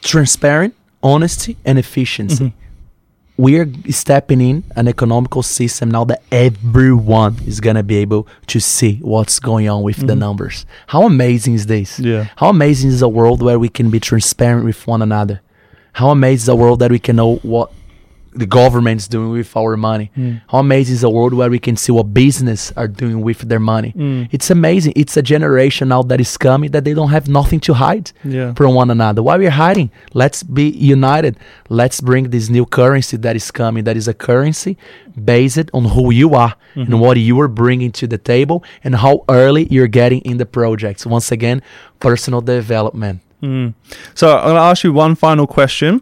transparent, honesty, and efficiency. We are stepping in an economical system now that everyone is gonna be able to see what's going on with the mm-hmm. numbers. How amazing is this? Yeah. How amazing is a world where we can be transparent with one another? How amazing is a world that we can know what the government's doing with our money? Hmm. How amazing is a world where we can see what business are doing with their money? Hmm. It's amazing. It's a generation now that is coming that they don't have nothing to hide Yeah. from one another. Why we're hiding? Let's be united. Let's bring this new currency that is coming. That is a currency based on who you are and mm-hmm. what you are bringing to the table and how early you're getting in the projects. Once again, personal development. Hmm. So I'm going to ask you one final question.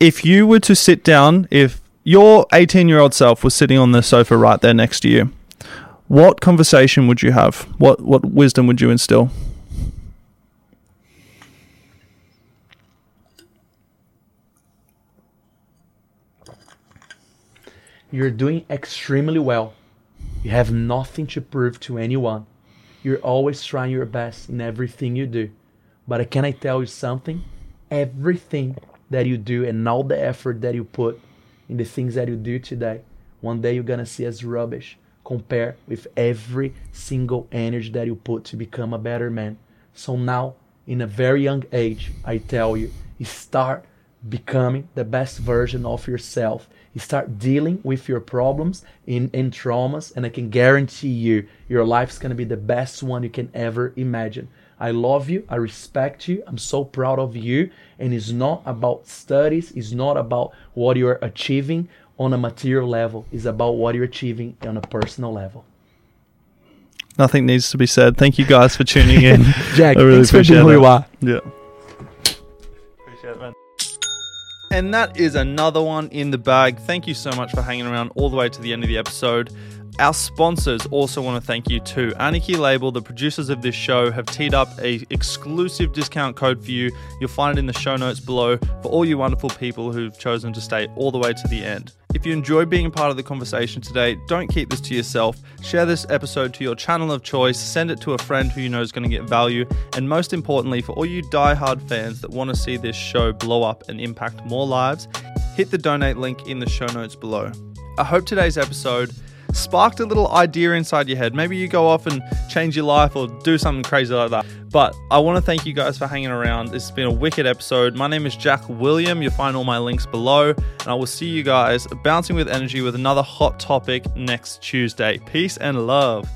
If you were to sit down, if your 18 year old self was sitting on the sofa right there next to you, what conversation would you have? What what wisdom would you instill? You're doing extremely well. You have nothing to prove to anyone. You're always trying your best in everything you do. But can I tell you something? Everything that you do and all the effort that you put in the things that you do today, one day you're gonna see as rubbish compared with every single energy that you put to become a better man. So now, in a very young age, I tell you, start becoming the best version of yourself. Start dealing with your problems and, and traumas, and I can guarantee you, your life's gonna be the best one you can ever imagine. I love you, I respect you, I'm so proud of you, and it's not about studies, it's not about what you're achieving on a material level, it's about what you're achieving on a personal level. Nothing needs to be said. Thank you guys for tuning in. Jack, I really thanks for being appreciate who you. Yeah. Appreciate it, man. And that is another one in the bag. Thank you so much for hanging around all the way to the end of the episode. Our sponsors also want to thank you too. Anarchy Label, the producers of this show, have teed up a exclusive discount code for you. You'll find it in the show notes below for all you wonderful people who've chosen to stay all the way to the end. If you enjoy being a part of the conversation today, don't keep this to yourself. Share this episode to your channel of choice, send it to a friend who you know is going to get value, and most importantly, for all you die-hard fans that want to see this show blow up and impact more lives, hit the donate link in the show notes below. I hope today's episode sparked a little idea inside your head. Maybe you go off and change your life or do something crazy like that. But I want to thank you guys for hanging around. This has been a wicked episode. My name is Jack William. You'll find all my links below. And I will see you guys bouncing with energy with another hot topic next Tuesday. Peace and love.